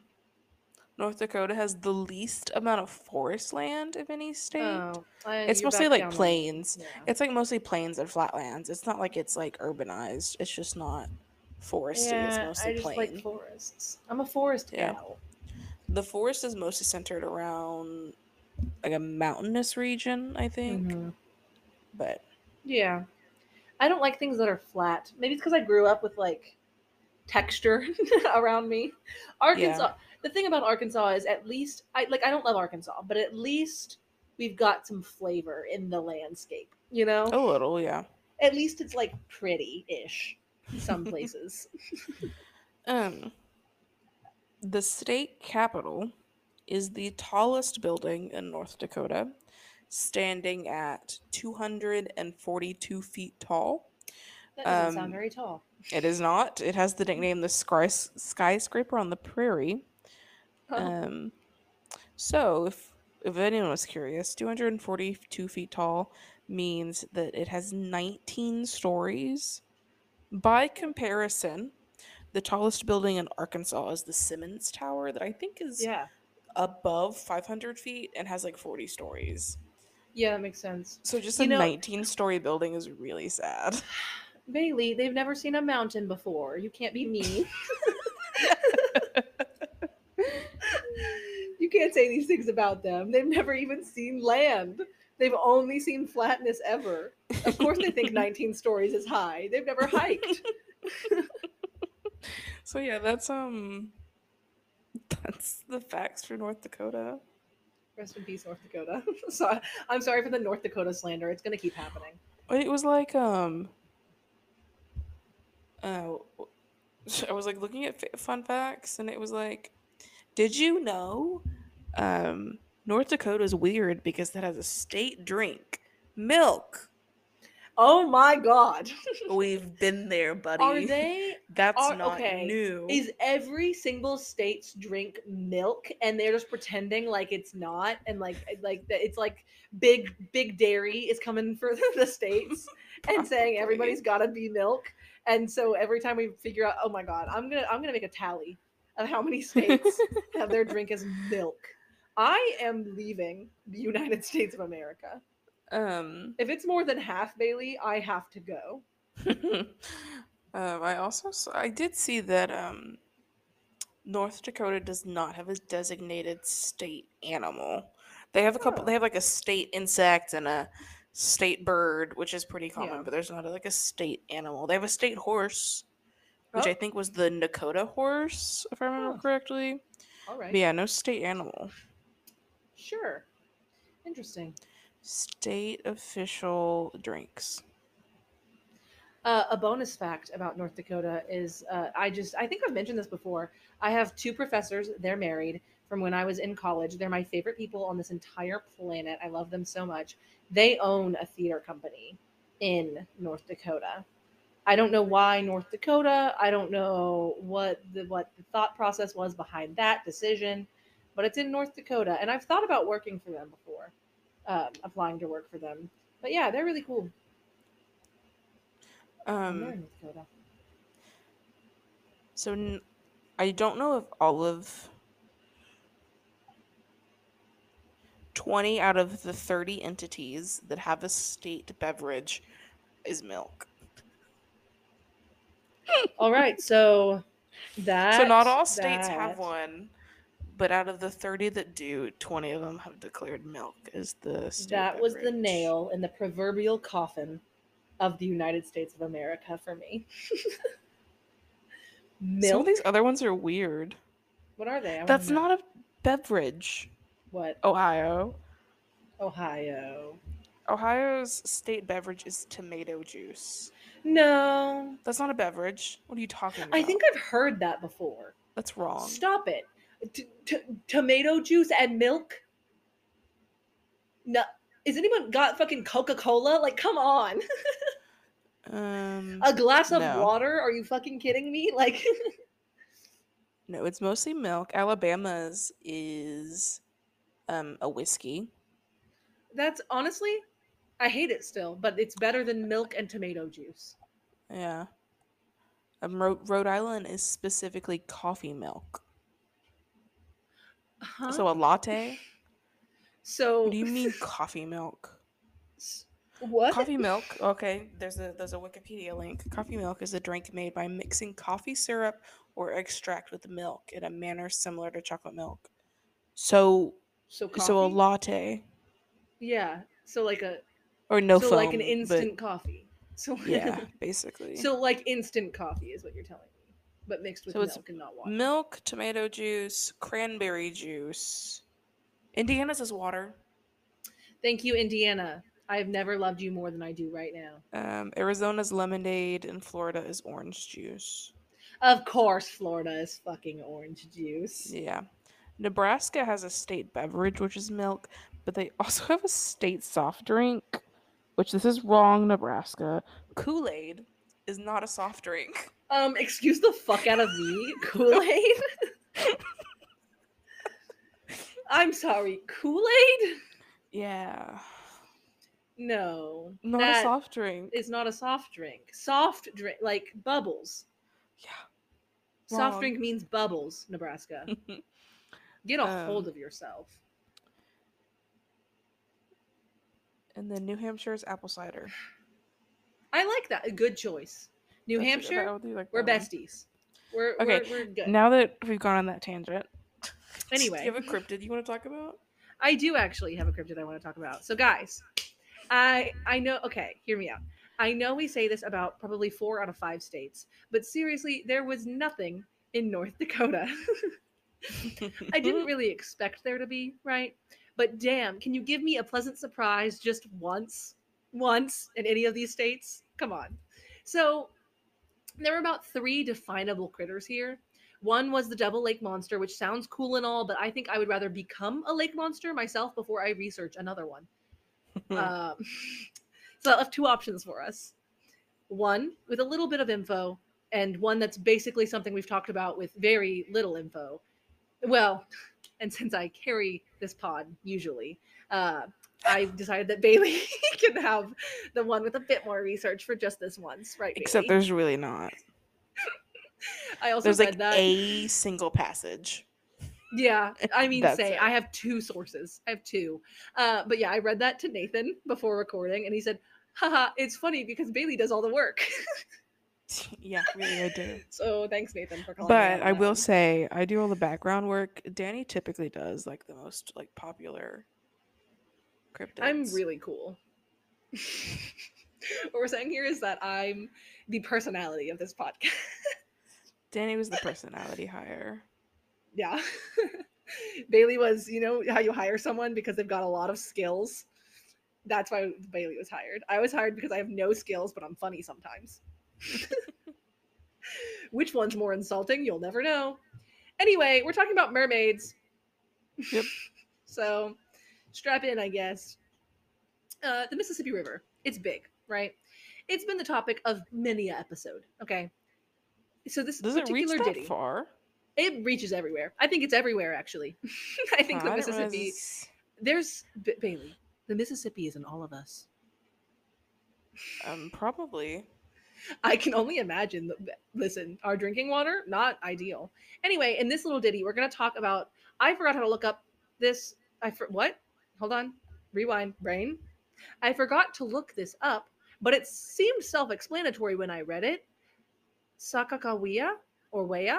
North Dakota has the least amount of forest land of any state. oh, I- it's mostly like plains. Yeah. It's like mostly plains and flatlands. It's not like it's like urbanized. It's just not foresty. it's Yeah, mostly I just plain. like forests. I'm a forest Yeah. gal. the forest is mostly centered around like a mountainous region, I think. Mhm. But Yeah. I don't like things that are flat. Maybe it's because I grew up with like texture <laughs> around me. Arkansas. The thing about Arkansas is at least I like I don't love Arkansas, but at least we've got some flavor in the landscape. You know, a little, yeah. at least it's like pretty-ish. Some <laughs> places. Um, the state capitol is the tallest building in North Dakota, standing at 242 feet tall. That doesn't Um, sound very tall. It is not. It has the nickname the skys- skyscraper on the prairie. Um, so if if anyone was curious, 242 feet tall means that it has 19 stories. By comparison, the tallest building in Arkansas is the Simmons Tower, that I think is yeah. above 500 feet and has like 40 stories. Yeah, that makes sense. So just You a know- 19 story building is really sad. <sighs> <sighs> <sighs> Bailey, they've never seen a mountain before. You can't be me. <laughs> you can't say these things about them. They've never even seen land. They've only seen flatness ever. Of course, they think 19 stories is high. They've never hiked. So yeah, that's um that's the facts for North Dakota. Rest in peace, North Dakota. <laughs> so I'm sorry for the North Dakota slander. It's going to keep happening. It was like um uh, I was like looking at fun facts and it was like did you know um North Dakota is weird because that has a state drink, milk. Oh my God. <laughs> We've been there, buddy. Are they <laughs> That's are- not okay, new. Is every single state's drink milk, and they're just pretending like it's not, and like like that it's like big big dairy is coming for <laughs> the states and saying everybody's got to be milk, and so every time we figure out, oh my god, I'm gonna I'm gonna make a tally of how many <laughs> states have their drink as milk. I am leaving the United States of America. um If it's more than half, Bailey, I have to go. <laughs> um, I also saw, I did see that um, North Dakota does not have a designated state animal. They have a couple. Oh. They have like a state insect and a state bird, which is pretty common. Yeah. But there's not like a state animal. They have a state horse, which Oh. I think was the Nokota horse, if I remember correctly. All right. But yeah, no state animal. Sure. Interesting. State official drinks. Uh, a bonus fact about North Dakota is uh, I just I think I've mentioned this before. I have two professors. They're married from when I was in college. They're my favorite people on this entire planet. I love them so much. They own a theater company in North Dakota. I don't know why North Dakota. I don't know what the what the thought process was behind that decision, but it's in North Dakota, and I've thought about working for them before, um, applying to work for them. But yeah, they're really cool. They're Um, in North Dakota. So I don't know if all of 20 out of the 30 entities that have a state beverage is milk. All right, so that so not all states have one, but out of the 30 that do, 20 of them have declared milk as the state That was the nail in the proverbial coffin of the United States of America for me. <laughs> Some of these other ones are weird. What are they? That's know. not a beverage. What Ohio. Ohio. Ohio's state beverage is tomato juice. No, That's not a beverage. What are you talking about? I think I've heard that before. that's wrong. Stop it. T- t- tomato juice and milk. No, is anyone got fucking Coca Cola? Like, come on. <laughs> Um, A glass of No. water? Are you fucking kidding me? Like, <laughs> no, it's mostly milk. Alabama's is um a whiskey. that's honestly, I hate it still, but it's better than milk and tomato juice. Yeah. Um, Rhode, Rhode Island is specifically coffee milk. Huh? So a latte. So What do you mean <laughs> coffee milk? What? Coffee milk. Okay, there's a there's a Wikipedia link. Coffee milk is a drink made by mixing coffee syrup or extract with milk in a manner similar to chocolate milk. So So coffee. so a latte yeah. So like a or no so foam, like an but instant coffee. So <laughs> yeah, basically. so like instant coffee is what you're telling me, but mixed with So milk and not water. milk, tomato juice, cranberry juice. Indiana's is water. Thank you, Indiana. I have never loved you more than I do right now. Um, Arizona's lemonade and Florida is orange juice. Of course, Florida is fucking orange juice. Yeah. Nebraska has a state beverage, which is milk, but they also <laughs> have a state soft drink, which this is wrong, Nebraska. Kool Aid is not a soft drink. Um, excuse the fuck out of me, <laughs> Kool Aid. I'm sorry, Kool Aid. Yeah. No, Not a soft drink. is not a soft drink. Soft drink, like bubbles. Yeah. Soft drink means bubbles, Nebraska. <laughs> Get a Um, hold of yourself. and then New Hampshire's apple cider. I like that. A good choice. New That's- Hampshire, like we're besties. We're Okay, we're, we're good. Now that we've gone on that tangent, <laughs> Anyway. do you have a cryptid you want to talk about? I do actually have a cryptid I want to talk about. So guys, I I know okay, hear me out. I know we say this about probably 4 out of 5 states, but seriously, there was nothing in North Dakota. <laughs> <laughs> I didn't really expect there to be, right? But damn, can you give me a pleasant surprise just once? Once in any of these states? Come on. So, there were about three definable critters here. One was the double lake monster, which sounds cool and all, but I think I would rather become a lake monster myself before I research another one. <laughs> um, <laughs> so I left two options for us. One with a little bit of info, and one that's basically something we've talked about with very little info. Well, and since I carry this pod usually, uh, I decided that Bailey <laughs> can have the one with a bit more research for just this once, right? Except Bailey? there's really not. <laughs> I also There's like that. a single passage. Yeah, I mean, say it. I have two sources. I have two. Uh, but yeah, I read that to Nathan before recording, and he said, "Haha, it's funny because Bailey does all the work." <laughs> <laughs> yeah, really, I do. so thanks, Nathan, for calling. But I will say I do all the background work. Danny typically does like the most like popular cryptids. I'm really cool. <laughs> what we're saying here is that I'm the personality of this podcast. <laughs> Danny was the personality hire. yeah. Bailey was, you know, how you hire someone because they've got a lot of skills. That's why Bailey was hired. I was hired because I have no skills, but I'm funny sometimes. <laughs> Which one's more insulting? You'll never know. Anyway, we're talking about mermaids. Yep. <laughs> so strap in, I guess. Uh, the Mississippi River. It's big, right? It's been the topic of many a episode. Okay. So this Does it reach particular that ditty, far? it reaches everywhere. I think it's everywhere, actually. <laughs> I think the realize Mississippi. There's B- Bailey. The Mississippi is in all of us. Um, probably. I can only imagine. Listen, our drinking water not ideal. Anyway, in this little ditty, we're gonna talk about. I forgot how to look up this. I for what? Hold on. Rewind. Brain. I forgot to look this up, but it seemed self-explanatory when I read it. Sakakawea or Wea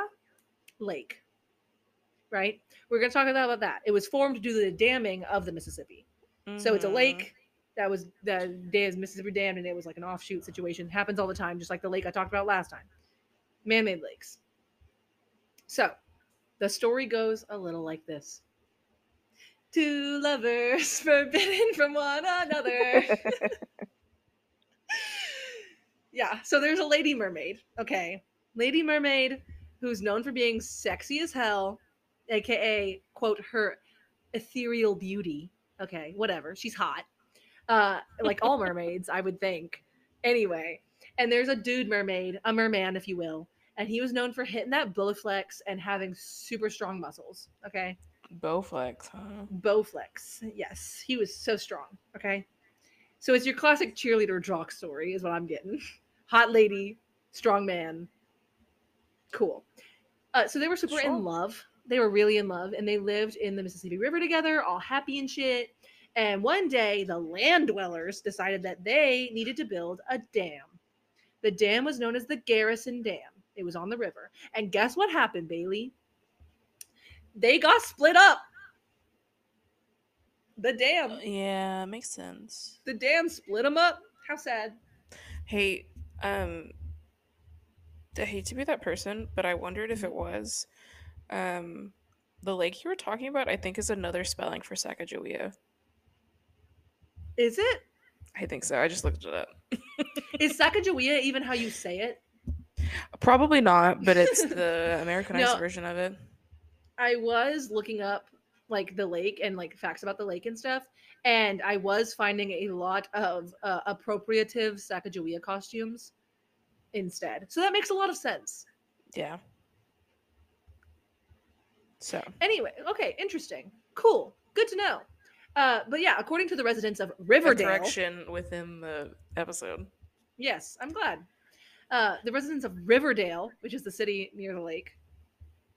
Lake. Right. We're gonna talk about that. It was formed due to the damming of the Mississippi. So it's a lake mm. That was the day is Mississippi Dam, and it was like an offshoot situation. Happens all the time, just like the lake I talked about last time. Man-made lakes. So the story goes a little like this. Two lovers <laughs> forbidden from one another. <laughs> yeah, so there's a lady mermaid. Okay. Lady mermaid who's known for being sexy as hell, aka quote her ethereal beauty. Okay, whatever. She's hot. Uh like all <laughs> mermaids, I would think. Anyway, and there's a dude mermaid, a merman if you will, and he was known for hitting that Bowflex and having super strong muscles, okay? Bowflex, huh? Bowflex. Yes, he was so strong. Okay, so it's your classic cheerleader jock story, is what I'm getting. <laughs> Hot lady, strong man. Cool. Uh, so they were super Sure. in love. They were really in love, and they lived in the Mississippi River together, all happy and shit. And one day, the land dwellers decided that they needed to build a dam. The dam was known as the Garrison Dam. It was on the river. And guess what happened, Bailey? They got split up. The dam. Yeah, makes sense. The dam split them up. How sad. Hey, um, I hate to be that person, but I wondered if it was, um, the lake you were talking about. I think is another spelling for Sacagawea. Is it? I think so. I just looked it up. <laughs> Is Sacagawea even how you say it? Probably not, but it's <laughs> the Americanized No. version of it. I was looking up like the lake and like facts about the lake and stuff, and I was finding a lot of uh, appropriative Sacagawea costumes instead. So that makes a lot of sense. Yeah. So Anyway, okay, interesting, cool, good to know. Uh, but yeah, according to the residents of a Riverdale, correction within the episode. yes, I'm glad. Uh, the residents of Riverdale, which is the city near the lake,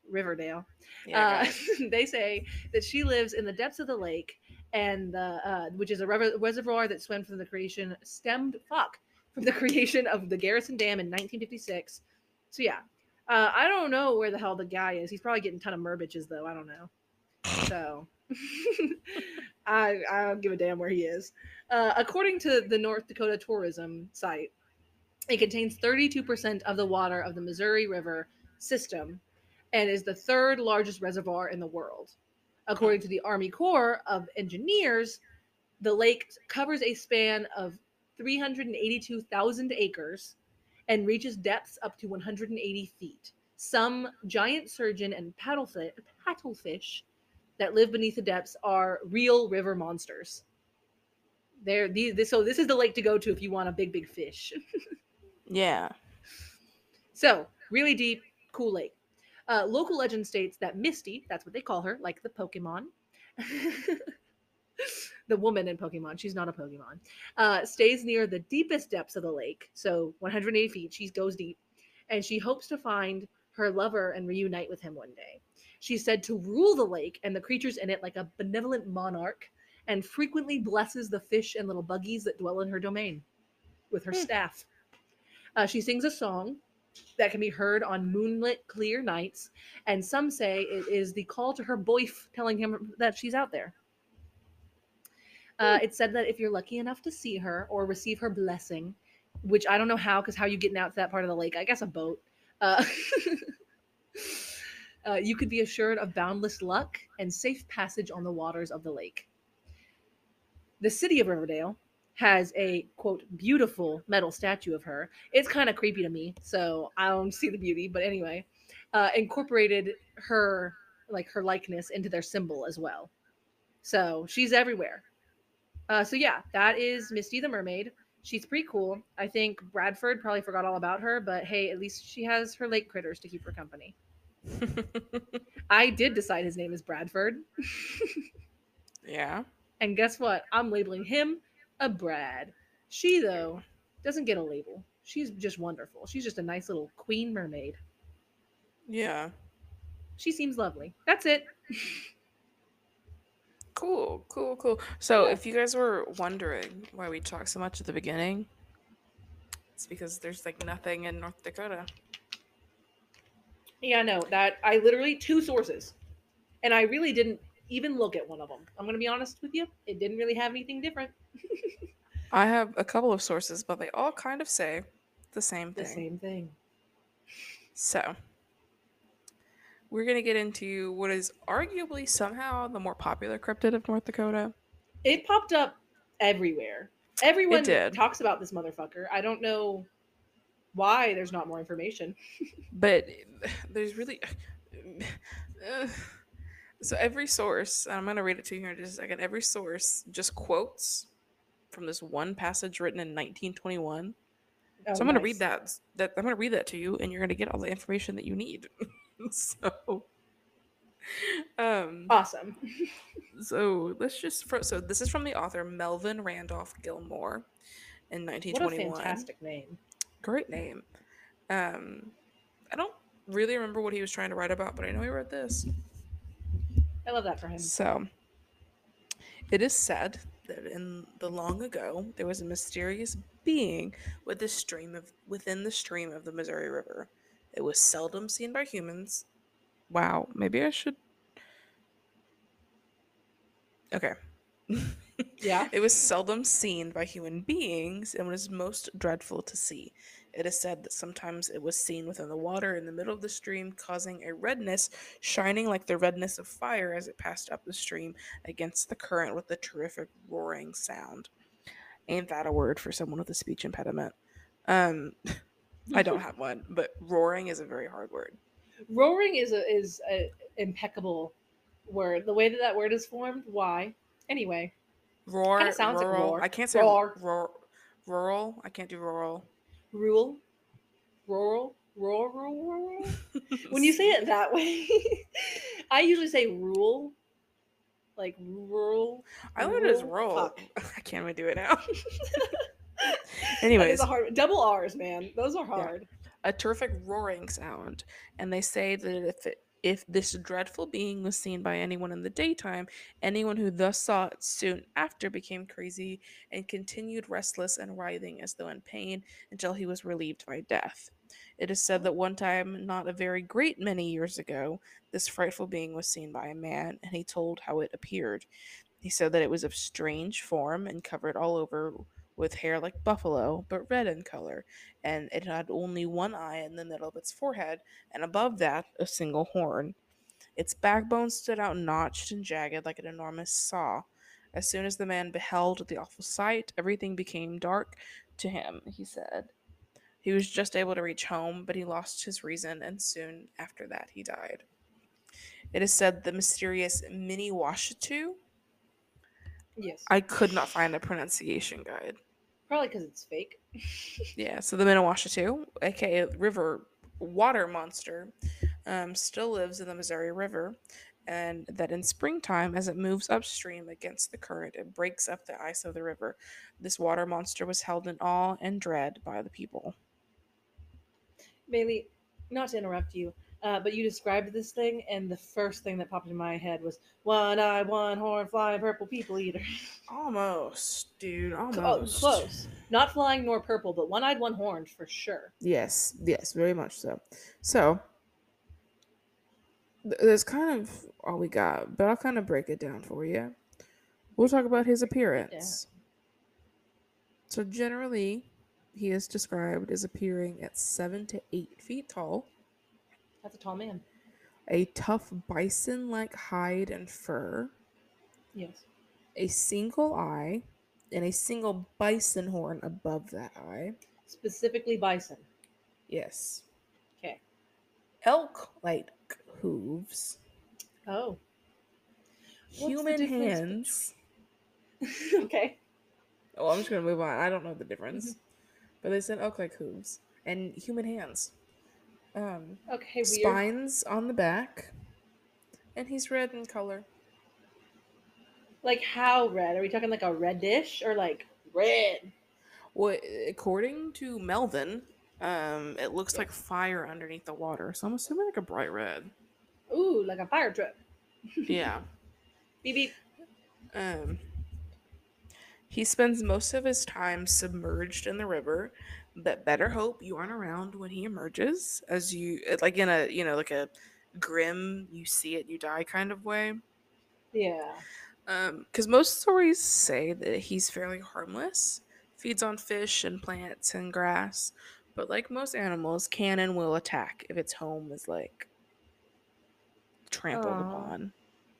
Riverdale, Yeah. uh, <laughs> they say that she lives in the depths of the lake and the uh, which is a rever- reservoir that swam from the creation stemmed fuck from the <laughs> creation of the garrison dam in 1956 so yeah uh, i don't know where the hell the guy is he's probably getting a ton of merbitches though i don't know so <laughs> I, I don't give a damn where he is uh, according to the north dakota tourism site it contains 32% of the water of the missouri river system and is the third largest reservoir in the world. According to the Army Corps of Engineers, the lake covers a span of 382,000 acres and reaches depths up to 180 feet. Some giant sturgeon and paddlefish, paddlefish that live beneath the depths are real river monsters. They're these, this, so this is the lake to go to if you want a big, big fish. <laughs> yeah. So, really deep, cool lake. Uh, local legend states that Misty, that's what they call her, like the Pokemon, <laughs> the woman in Pokemon, she's not a Pokemon, uh, stays near the deepest depths of the lake. So, 180 feet, she goes deep, and she hopes to find her lover and reunite with him one day. She's said to rule the lake and the creatures in it like a benevolent monarch, and frequently blesses the fish and little buggies that dwell in her domain with her Hmm. staff. Uh, she sings a song that can be heard on moonlit, clear nights, and some say it is the call to her boyf telling him that she's out there. Uh, it's said that if you're lucky enough to see her or receive her blessing, which I don't know how, because how you getting out to that part of the lake? I guess a boat. Uh, <laughs> uh, you could be assured of boundless luck and safe passage on the waters of the lake. The city of Riverdale has a quote beautiful metal statue of her. It's kind of creepy to me, so I don't see the beauty. But anyway, uh, incorporated her like her likeness into their symbol as well. So she's everywhere. Uh, so yeah, that is Misty the Mermaid. She's pretty cool. I think Bradford probably forgot all about her, but hey, at least she has her lake critters to keep her company. <laughs> I did decide his name is Bradford. <laughs> yeah. And guess what? I'm labeling him a Brad. She, though, doesn't get a label. She's just wonderful. She's just a nice little queen mermaid. Yeah. She seems lovely. That's it. <laughs> Cool, cool, cool. So, Yeah. if you guys were wondering why we talked so much at the beginning, it's because there's like nothing in North Dakota. Yeah, no, that I literally two sources. And I really didn't even look at one of them. I'm going to be honest with you. It didn't really have anything different. <laughs> I have a couple of sources, but they all kind of say the same thing. The same thing. So, we're going to get into what is arguably somehow the more popular cryptid of North Dakota. It popped up everywhere. Everyone did. talks about this motherfucker. I don't know why there's not more information. But there's really. <sighs> So, every source, and I'm going to read it to you here in just a second, every source just quotes from this one passage written in 1921. Oh, so I'm going to read that. That I'm going to read that to you, and you're going to get all the information that you need. <laughs> so, um, Awesome. so let's just fro- so this is from the author Melvin Randolph Gilmore in 1921. What a 1921. fantastic name. Great name. Um, I don't really remember what he was trying to write about, but I know he wrote this. I love that for him. So, It is said that in the long ago there was a mysterious being with the stream of within the stream of the Missouri River. It was seldom seen by humans. Wow, maybe I should Okay. <laughs> Yeah. <laughs> It was seldom seen by human beings and was most dreadful to see. It is said that sometimes it was seen within the water in the middle of the stream, causing a redness, shining like the redness of fire as it passed up the stream against the current with a terrific roaring sound. Ain't that a word for someone with a speech impediment? Um, <laughs> I don't have one, but roaring is a very hard word. Roaring is a is a impeccable word. The way that that word is formed, why? Anyway, Roar. Kinda sounds like rural. roar. I can't say Roar. roar. Rural. I can't do rural. rural, rural, rural, rural, rural. When you say it that way, <laughs> I usually say rule, like rural. I learned it as rural. roll. Fuck. <laughs> I can't even do it now. <laughs> That Anyways, hard double R's, man. Those are hard. a terrific roaring sound, and they say that if it, if this dreadful being was seen by anyone in the daytime, anyone who thus saw it soon after became crazy and continued restless and writhing as though in pain until he was relieved by death. It is said that one time, not a very great many years ago, this frightful being was seen by a man, and he told how it appeared. He said that it was of strange form and covered all over with hair like buffalo, but red in color, and it had only one eye in the middle of its forehead, and above that, a single horn. Its backbone stood out notched and jagged like an enormous saw. As soon as the man beheld the awful sight, everything became dark to him, he said. He was just able to reach home, but he lost his reason, and soon after that he died. It is said the mysterious Miniwashitu. Yes, I could not find a pronunciation guide. probably because it's fake. <laughs> Yeah, so the Miniwashitu, aka river water monster, um, still lives in the Missouri River, and that in springtime, as it moves upstream against the current, it breaks up the ice of the river. This water monster was held in awe and dread by the people. Bailey, not to interrupt you, uh, but you described this thing, and the first thing that popped in my head was one eye, one horn, flying purple people eater. <laughs> Almost, dude. Almost. oh, close. Not flying nor purple, but one eyed, one horned for sure. Yes, yes, very much so. So, th- that's kind of all we got, but I'll kind of break it down for you. We'll talk about his appearance. So, generally, he is described as appearing at seven to eight feet tall, That's a tall man. a tough bison like hide and fur, Yes. a single eye, and a single bison horn above that eye. Specifically bison. Yes. Okay. Elk like hooves, Oh. What's human hands. <laughs> okay. Oh, I'm just gonna move on. I don't know the difference, Mm-hmm. but they said elk like hooves and human hands. Um, Okay, weird. spines on the back, and he's red in color. Like how red? Are we talking like a reddish or like red? Well, according to Melvin, um, it looks like fire underneath the water, so I'm assuming like a bright red. Ooh, like a fire truck. <laughs> Yeah. Beep beep. Um, he spends most of his time submerged in the river, but better hope you aren't around when he emerges, as you like in a you know like a grim you see it you die kind of way. Yeah. Um, because most stories say that he's fairly harmless, feeds on fish and plants and grass, but like most animals, can and will attack if its home is like trampled Aw. upon.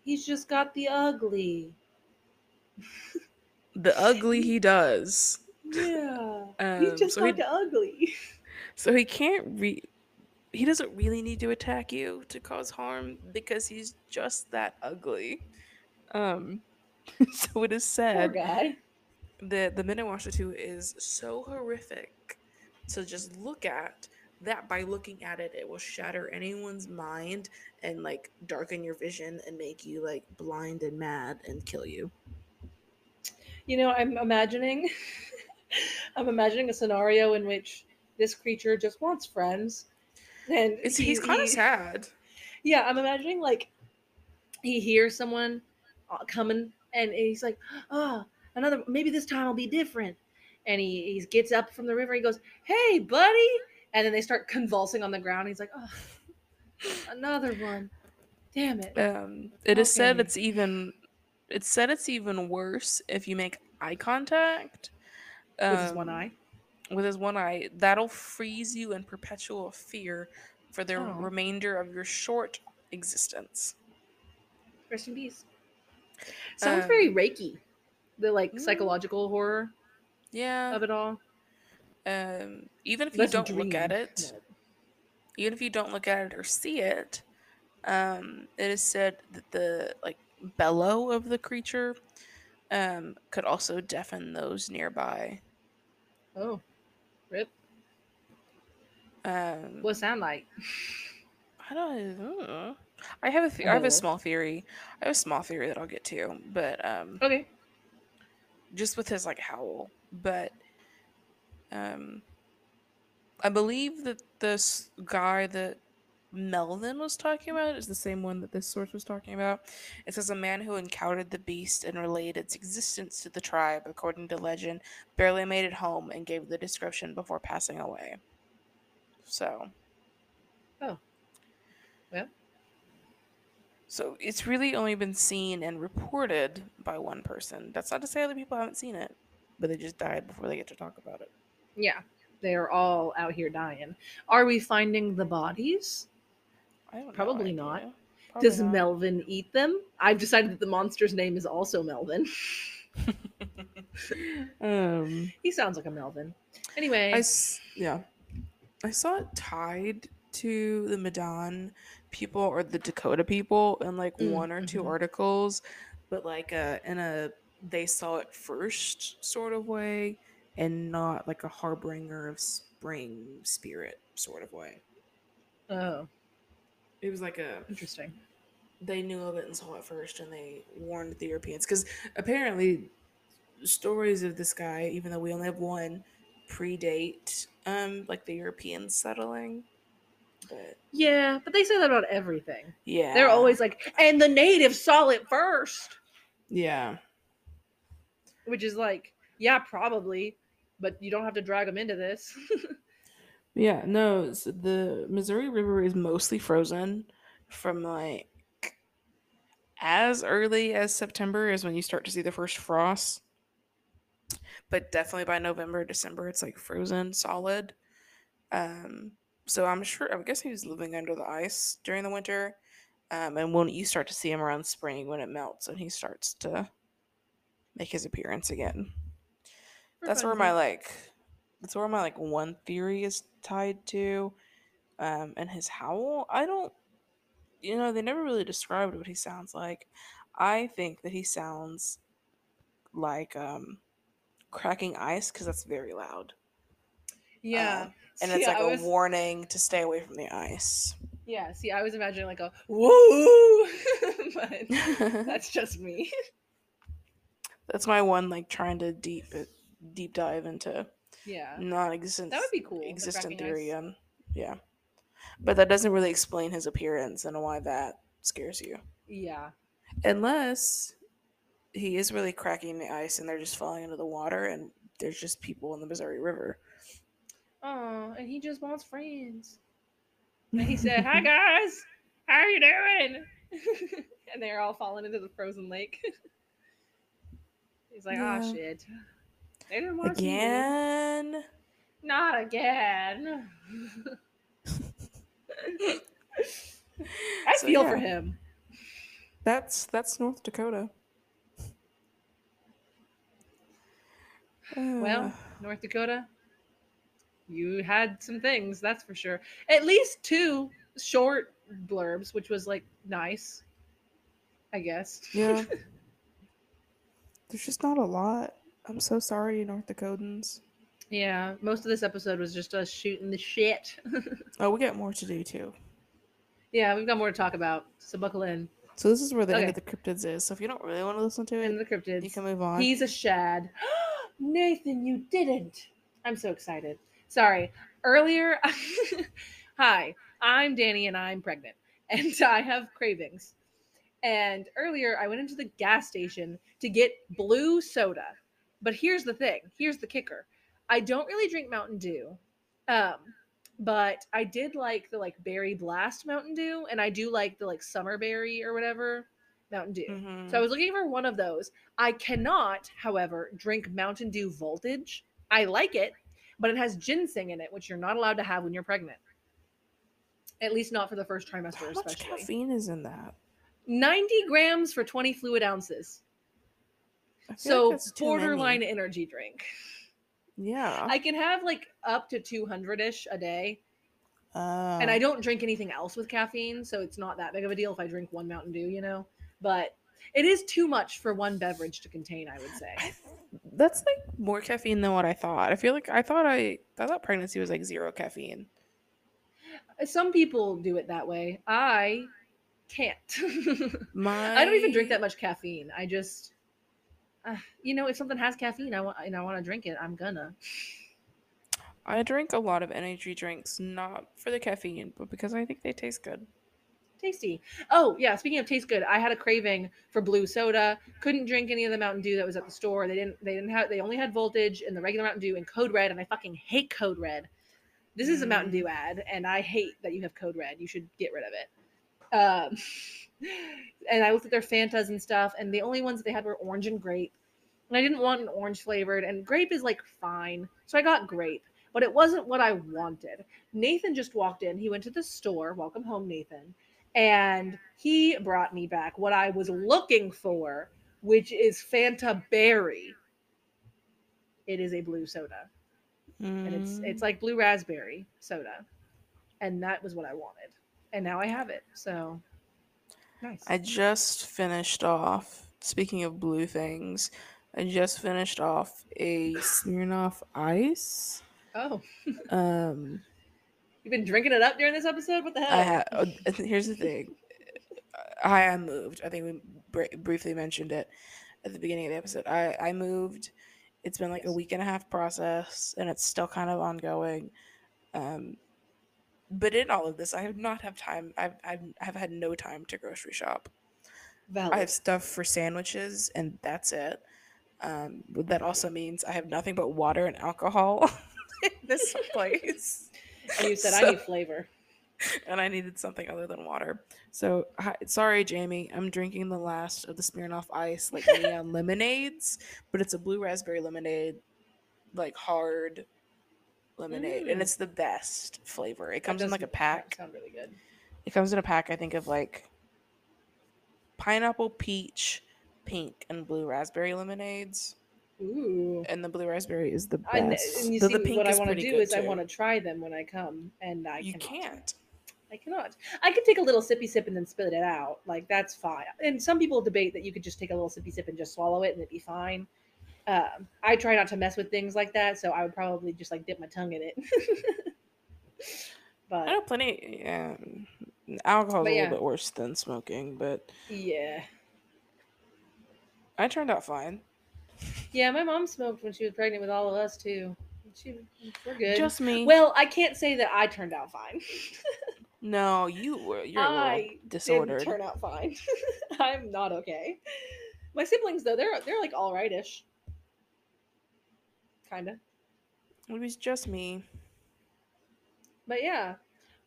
He's just got the ugly. The <laughs> ugly he does. Yeah. Um, He's just so got the ugly. <laughs> So he can't re he doesn't really need to attack you to cause harm because he's just that ugly. Um <laughs> so it is said that the Miniwashitu is so horrific to just look at that by looking at it it will shatter anyone's mind and like darken your vision and make you like blind and mad and kill you. You know, I'm imagining <laughs> <laughs> I'm imagining a scenario in which this creature just wants friends. And It's he- he's kind he- of sad. Yeah, I'm imagining like he hears someone uh, coming, and he's like, "Oh, another. Maybe this time will be different." And he he gets up from the river. He goes, "Hey, buddy!" And then they start convulsing on the ground. He's like, "Oh, another one. Damn it." Um, it is said it's even it's said it's even worse if you make eye contact With his one um, eye. With his one eye, that'll freeze you in perpetual fear for the Oh. remainder of your short existence. Rest in peace. Sounds very Um, Reiki. The like mm. psychological horror Yeah. of it all. Um, even if you don't look at it, even if you don't look at it or see it, um, it is said that the like bellow of the creature um, could also deafen those nearby. Oh, rip. Um, What it sound like? I don't know. I have a the- I have a small theory. I have a small theory that I'll get to, but um, Okay. just with his like howl. But um, I believe that this guy that Melvin was talking about is the same one that this source was talking about. It says a man who encountered the beast and relayed its existence to the tribe, according to legend, barely made it home and gave the description before passing away. So. Oh. Well. So it's really only been seen and reported by one person. That's not to say other people haven't seen it, but they just died before they get to talk about it. Yeah. They are all out here dying. Are we finding the bodies? I have no Probably not. Probably Does not. Melvin eat them? I've decided that the monster's name is also Melvin. <laughs> um, he sounds like a Melvin. Anyway, I s- yeah, I saw it tied to the Mandan people or the Dakota people in like Mm, one or 2 mhm. articles, but like uh, in a they saw it first sort of way, and not like a harbinger of spring spirit sort of way. oh, It was like a interesting. they knew of it and saw it first, and they warned the Europeans because apparently stories of this guy, even though we only have one, predate um like the Europeans settling. But Yeah, but they say that about everything. yeah, They're always like, and the natives saw it first, yeah. which is like, yeah, probably, but you don't have to drag them into this. <laughs> Yeah, no, the Missouri River is mostly frozen from like as early as September is when you start to see the first frost. But definitely by November, December, it's like frozen solid. Um, so I'm sure, I'm guessing he's living under the ice during the winter. Um, and when you start to see him around spring when it melts and he starts to make his appearance again that's where my like that's where my like one theory is tied to um and his howl i don't you know they never really described what he sounds like. I think that he sounds like um cracking ice because that's very loud. Yeah, um, and it's like I a was- warning to stay away from the ice. Yeah, see, I was imagining like a woo, <laughs> but <laughs> that's just me. that's my one like trying to deep deep dive into Yeah, non-existent that would be cool. existent theory ice. um yeah but that doesn't really explain his appearance and why that scares you Yeah, unless he is really cracking the ice and they're just falling into the water and there's just people in the missouri river oh, and he just wants friends. <laughs> And he said, "Hi guys, how are you doing?" <laughs> and they're all falling into the frozen lake. <laughs> He's like, "Oh shit, they didn't you. again Not again." <laughs> I So, feel for him. that's that's north dakota Well, <sighs> North Dakota, you had some things, that's for sure. At least two short blurbs, which was like nice, I guess. yeah <laughs> there's just not a lot i'm so sorry north dakotans Yeah, most of this episode was just us shooting the shit. <laughs> oh we got more to do too yeah, we've got more to talk about, so buckle in. so this is where the end of the cryptids is so if you don't really want to listen to it the cryptids. you can move on He's a shad. <gasps> Nathan, you didn't. I'm so excited. Sorry. Earlier, <laughs> hi, I'm Danny and I'm pregnant and I have cravings. And earlier, I went into the gas station to get blue soda. But here's the thing here's the kicker I don't really drink Mountain Dew. Um, but I did like the like berry blast Mountain Dew, and I do like the like summer berry or whatever Mountain Dew. Mhm. So I was looking for one of those. I cannot, however, drink Mountain Dew Voltage. I like it, but it has ginseng in it, which you're not allowed to have when you're pregnant. At least not for the first trimester, How much especially. caffeine is in that? 90 grams for 20 fluid ounces. Like So that's borderline many. energy drink. Yeah. I can have like up to 200 ish a day. and Uh, I don't drink anything else with caffeine, so it's not that big of a deal if I drink one Mountain Dew, you know. But it is too much for one beverage to contain, I would say. I, that's like more caffeine than what I thought. I feel like I thought I I thought pregnancy was like zero caffeine. Some people do it that way. I can't. My <laughs> I don't even drink that much caffeine. I just, uh, you know, if something has caffeine, I want and I want to drink it, I'm gonna. I drink a lot of energy drinks, not for the caffeine, but because I think they taste good. Tasty. Oh yeah, speaking of taste good, I had a craving for blue soda. Couldn't drink any of the Mountain Dew that was at the store. They didn't. They didn't have. They only had Voltage and the regular Mountain Dew and Code Red, and I fucking hate Code Red. This is a Mountain Mm. Dew ad, and I hate that you have Code Red. You should get rid of it. Um, <laughs> and I looked at their Fantas and stuff, and the only ones that they had were orange and grape. And I didn't want an orange flavored, and grape is like fine, so I got grape, but it wasn't what I wanted. Nathan just walked in. He went to the store. Welcome home, Nathan and he brought me back what I was looking for, which is Fanta Berry. It is a blue soda, and it's Mm. it's like blue raspberry soda, and that was what I wanted, and now I have it. So nice. I just finished off. Speaking of blue things, I just finished off a Smirnoff Ice. oh, Um, you've been drinking it up during this episode. What the hell? I ha- here's the thing. I I moved. I think we br- briefly mentioned it at the beginning of the episode. I I moved. It's been like a week and a half process, and it's still kind of ongoing. Um, but in all of this, I have not have time. I've I've, I've had no time to grocery shop. Valid. I have stuff for sandwiches, and that's it. Um, that also means I have nothing but water and alcohol <laughs> in this <laughs> place. and you said I need flavor. and I needed something other than water. So, hi, sorry, Jamie. I'm drinking the last of the Smirnoff Ice like neon <laughs> lemonades, but it's a blue raspberry lemonade, like hard lemonade, and Mm. it's the best flavor. It comes in like a pack. Sound really good. It comes in a pack. I think of like pineapple, peach, pink, and blue raspberry lemonades. Ooh. And the blue raspberry is the I, best. and you the, see, the pink what I want to do is I want to try them when I come, and I You cannot. can't. I cannot. I could take a little sippy sip and then spit it out. Like that's fine. And some people debate that you could just take a little sippy sip and just swallow it and it'd be fine. Um, I try not to mess with things like that, so I would probably just like dip my tongue in it. <laughs> but I know plenty. Yeah, alcohol's But a yeah. little bit worse than smoking, but yeah, I turned out fine. yeah. My mom smoked when she was pregnant with all of us too. She, we're good. Just me. well, I can't say that I turned out fine. <laughs> no, you were. You're a little I disordered. didn't turn out fine. <laughs> I'm not okay. My siblings though, they're they're like all rightish. Kinda. It was just me. But yeah.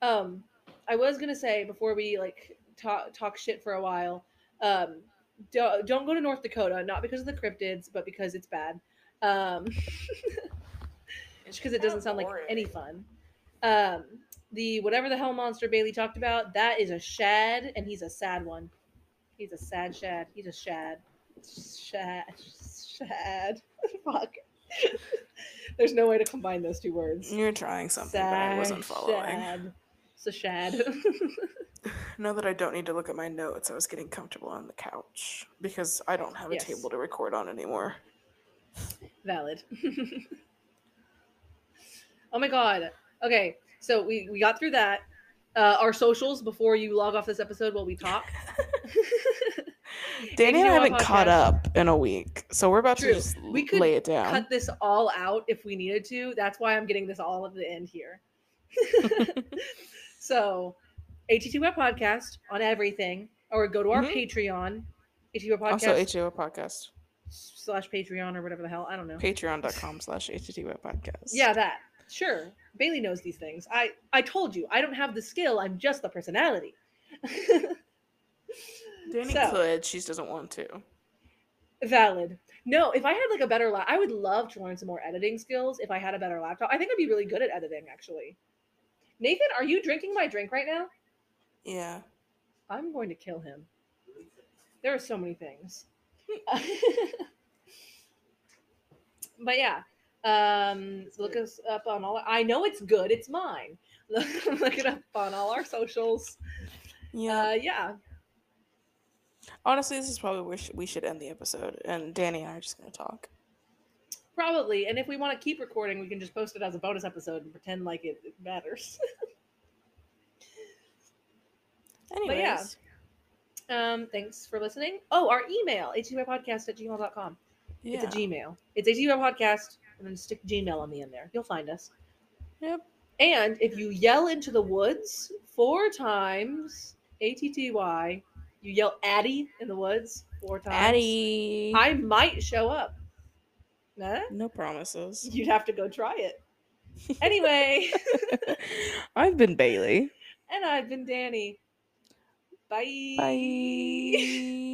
Um I was gonna say before we like talk talk shit for a while, um don't, don't go to North Dakota, not because of the cryptids, but because it's bad. Um <laughs> because it doesn't sound like any fun. Um the whatever the hell monster Bailey talked about, that is a shad, and he's a sad one. He's a sad shad. He's a shad. Shad. <laughs> Shad. Fuck. <laughs> There's no way to combine those two words. You're trying something, but I wasn't following. Shad. It's a shad. now that I don't need to look at my notes. I was getting comfortable on the couch because I don't have a Yes. table to record on anymore. Valid. <laughs> oh my god. Okay, so we we got through that. Uh, our socials before you log off this episode while we talk. <laughs> Danny and I haven't caught up in a week, so we're about True. to just We could lay it down. Cut this all out if we needed to. That's why I'm getting this all at the end here. <laughs> <laughs> so, AT2 Web Podcast on everything. or go to our Mhm. Patreon, ATTY podcast Also, ATTY podcast. slash Patreon or whatever the hell. I don't know. Patreon.com slash ATTY podcast. Yeah, that. Sure. Bailey knows these things. I I told you, I don't have the skill. I'm just the personality. <laughs> Danny So- could. She just doesn't want to. Valid. No, if I had like a better lap, I would love to learn some more editing skills. If I had a better laptop, I think I'd be really good at editing. Actually, Nathan, are you drinking my drink right now? Yeah. I'm going to kill him. There are so many things. <laughs> but yeah, um, look us up on all. I know it's good. It's mine. <laughs> look it up on all our socials. Yeah. Uh, yeah. Honestly, this is probably where sh- we should end the episode, and Danny and I are just gonna talk. Probably. And if we want to keep recording, we can just post it as a bonus episode and pretend like it, it matters. <laughs> Anyways, yeah. um, thanks for listening. Oh, our email, podcast at gmail.com. yeah. It's a Gmail. It's podcast and then stick Gmail on the end there. You'll find us. Yep. And if you yell into the woods four times, A T T Y, you yell ATTY in the woods four times. ATTY. I might show up. Nah? No promises. You'd have to go try it. <laughs> Anyway, <laughs> I've been Bailey. and I've been Danny. Bye. Bye.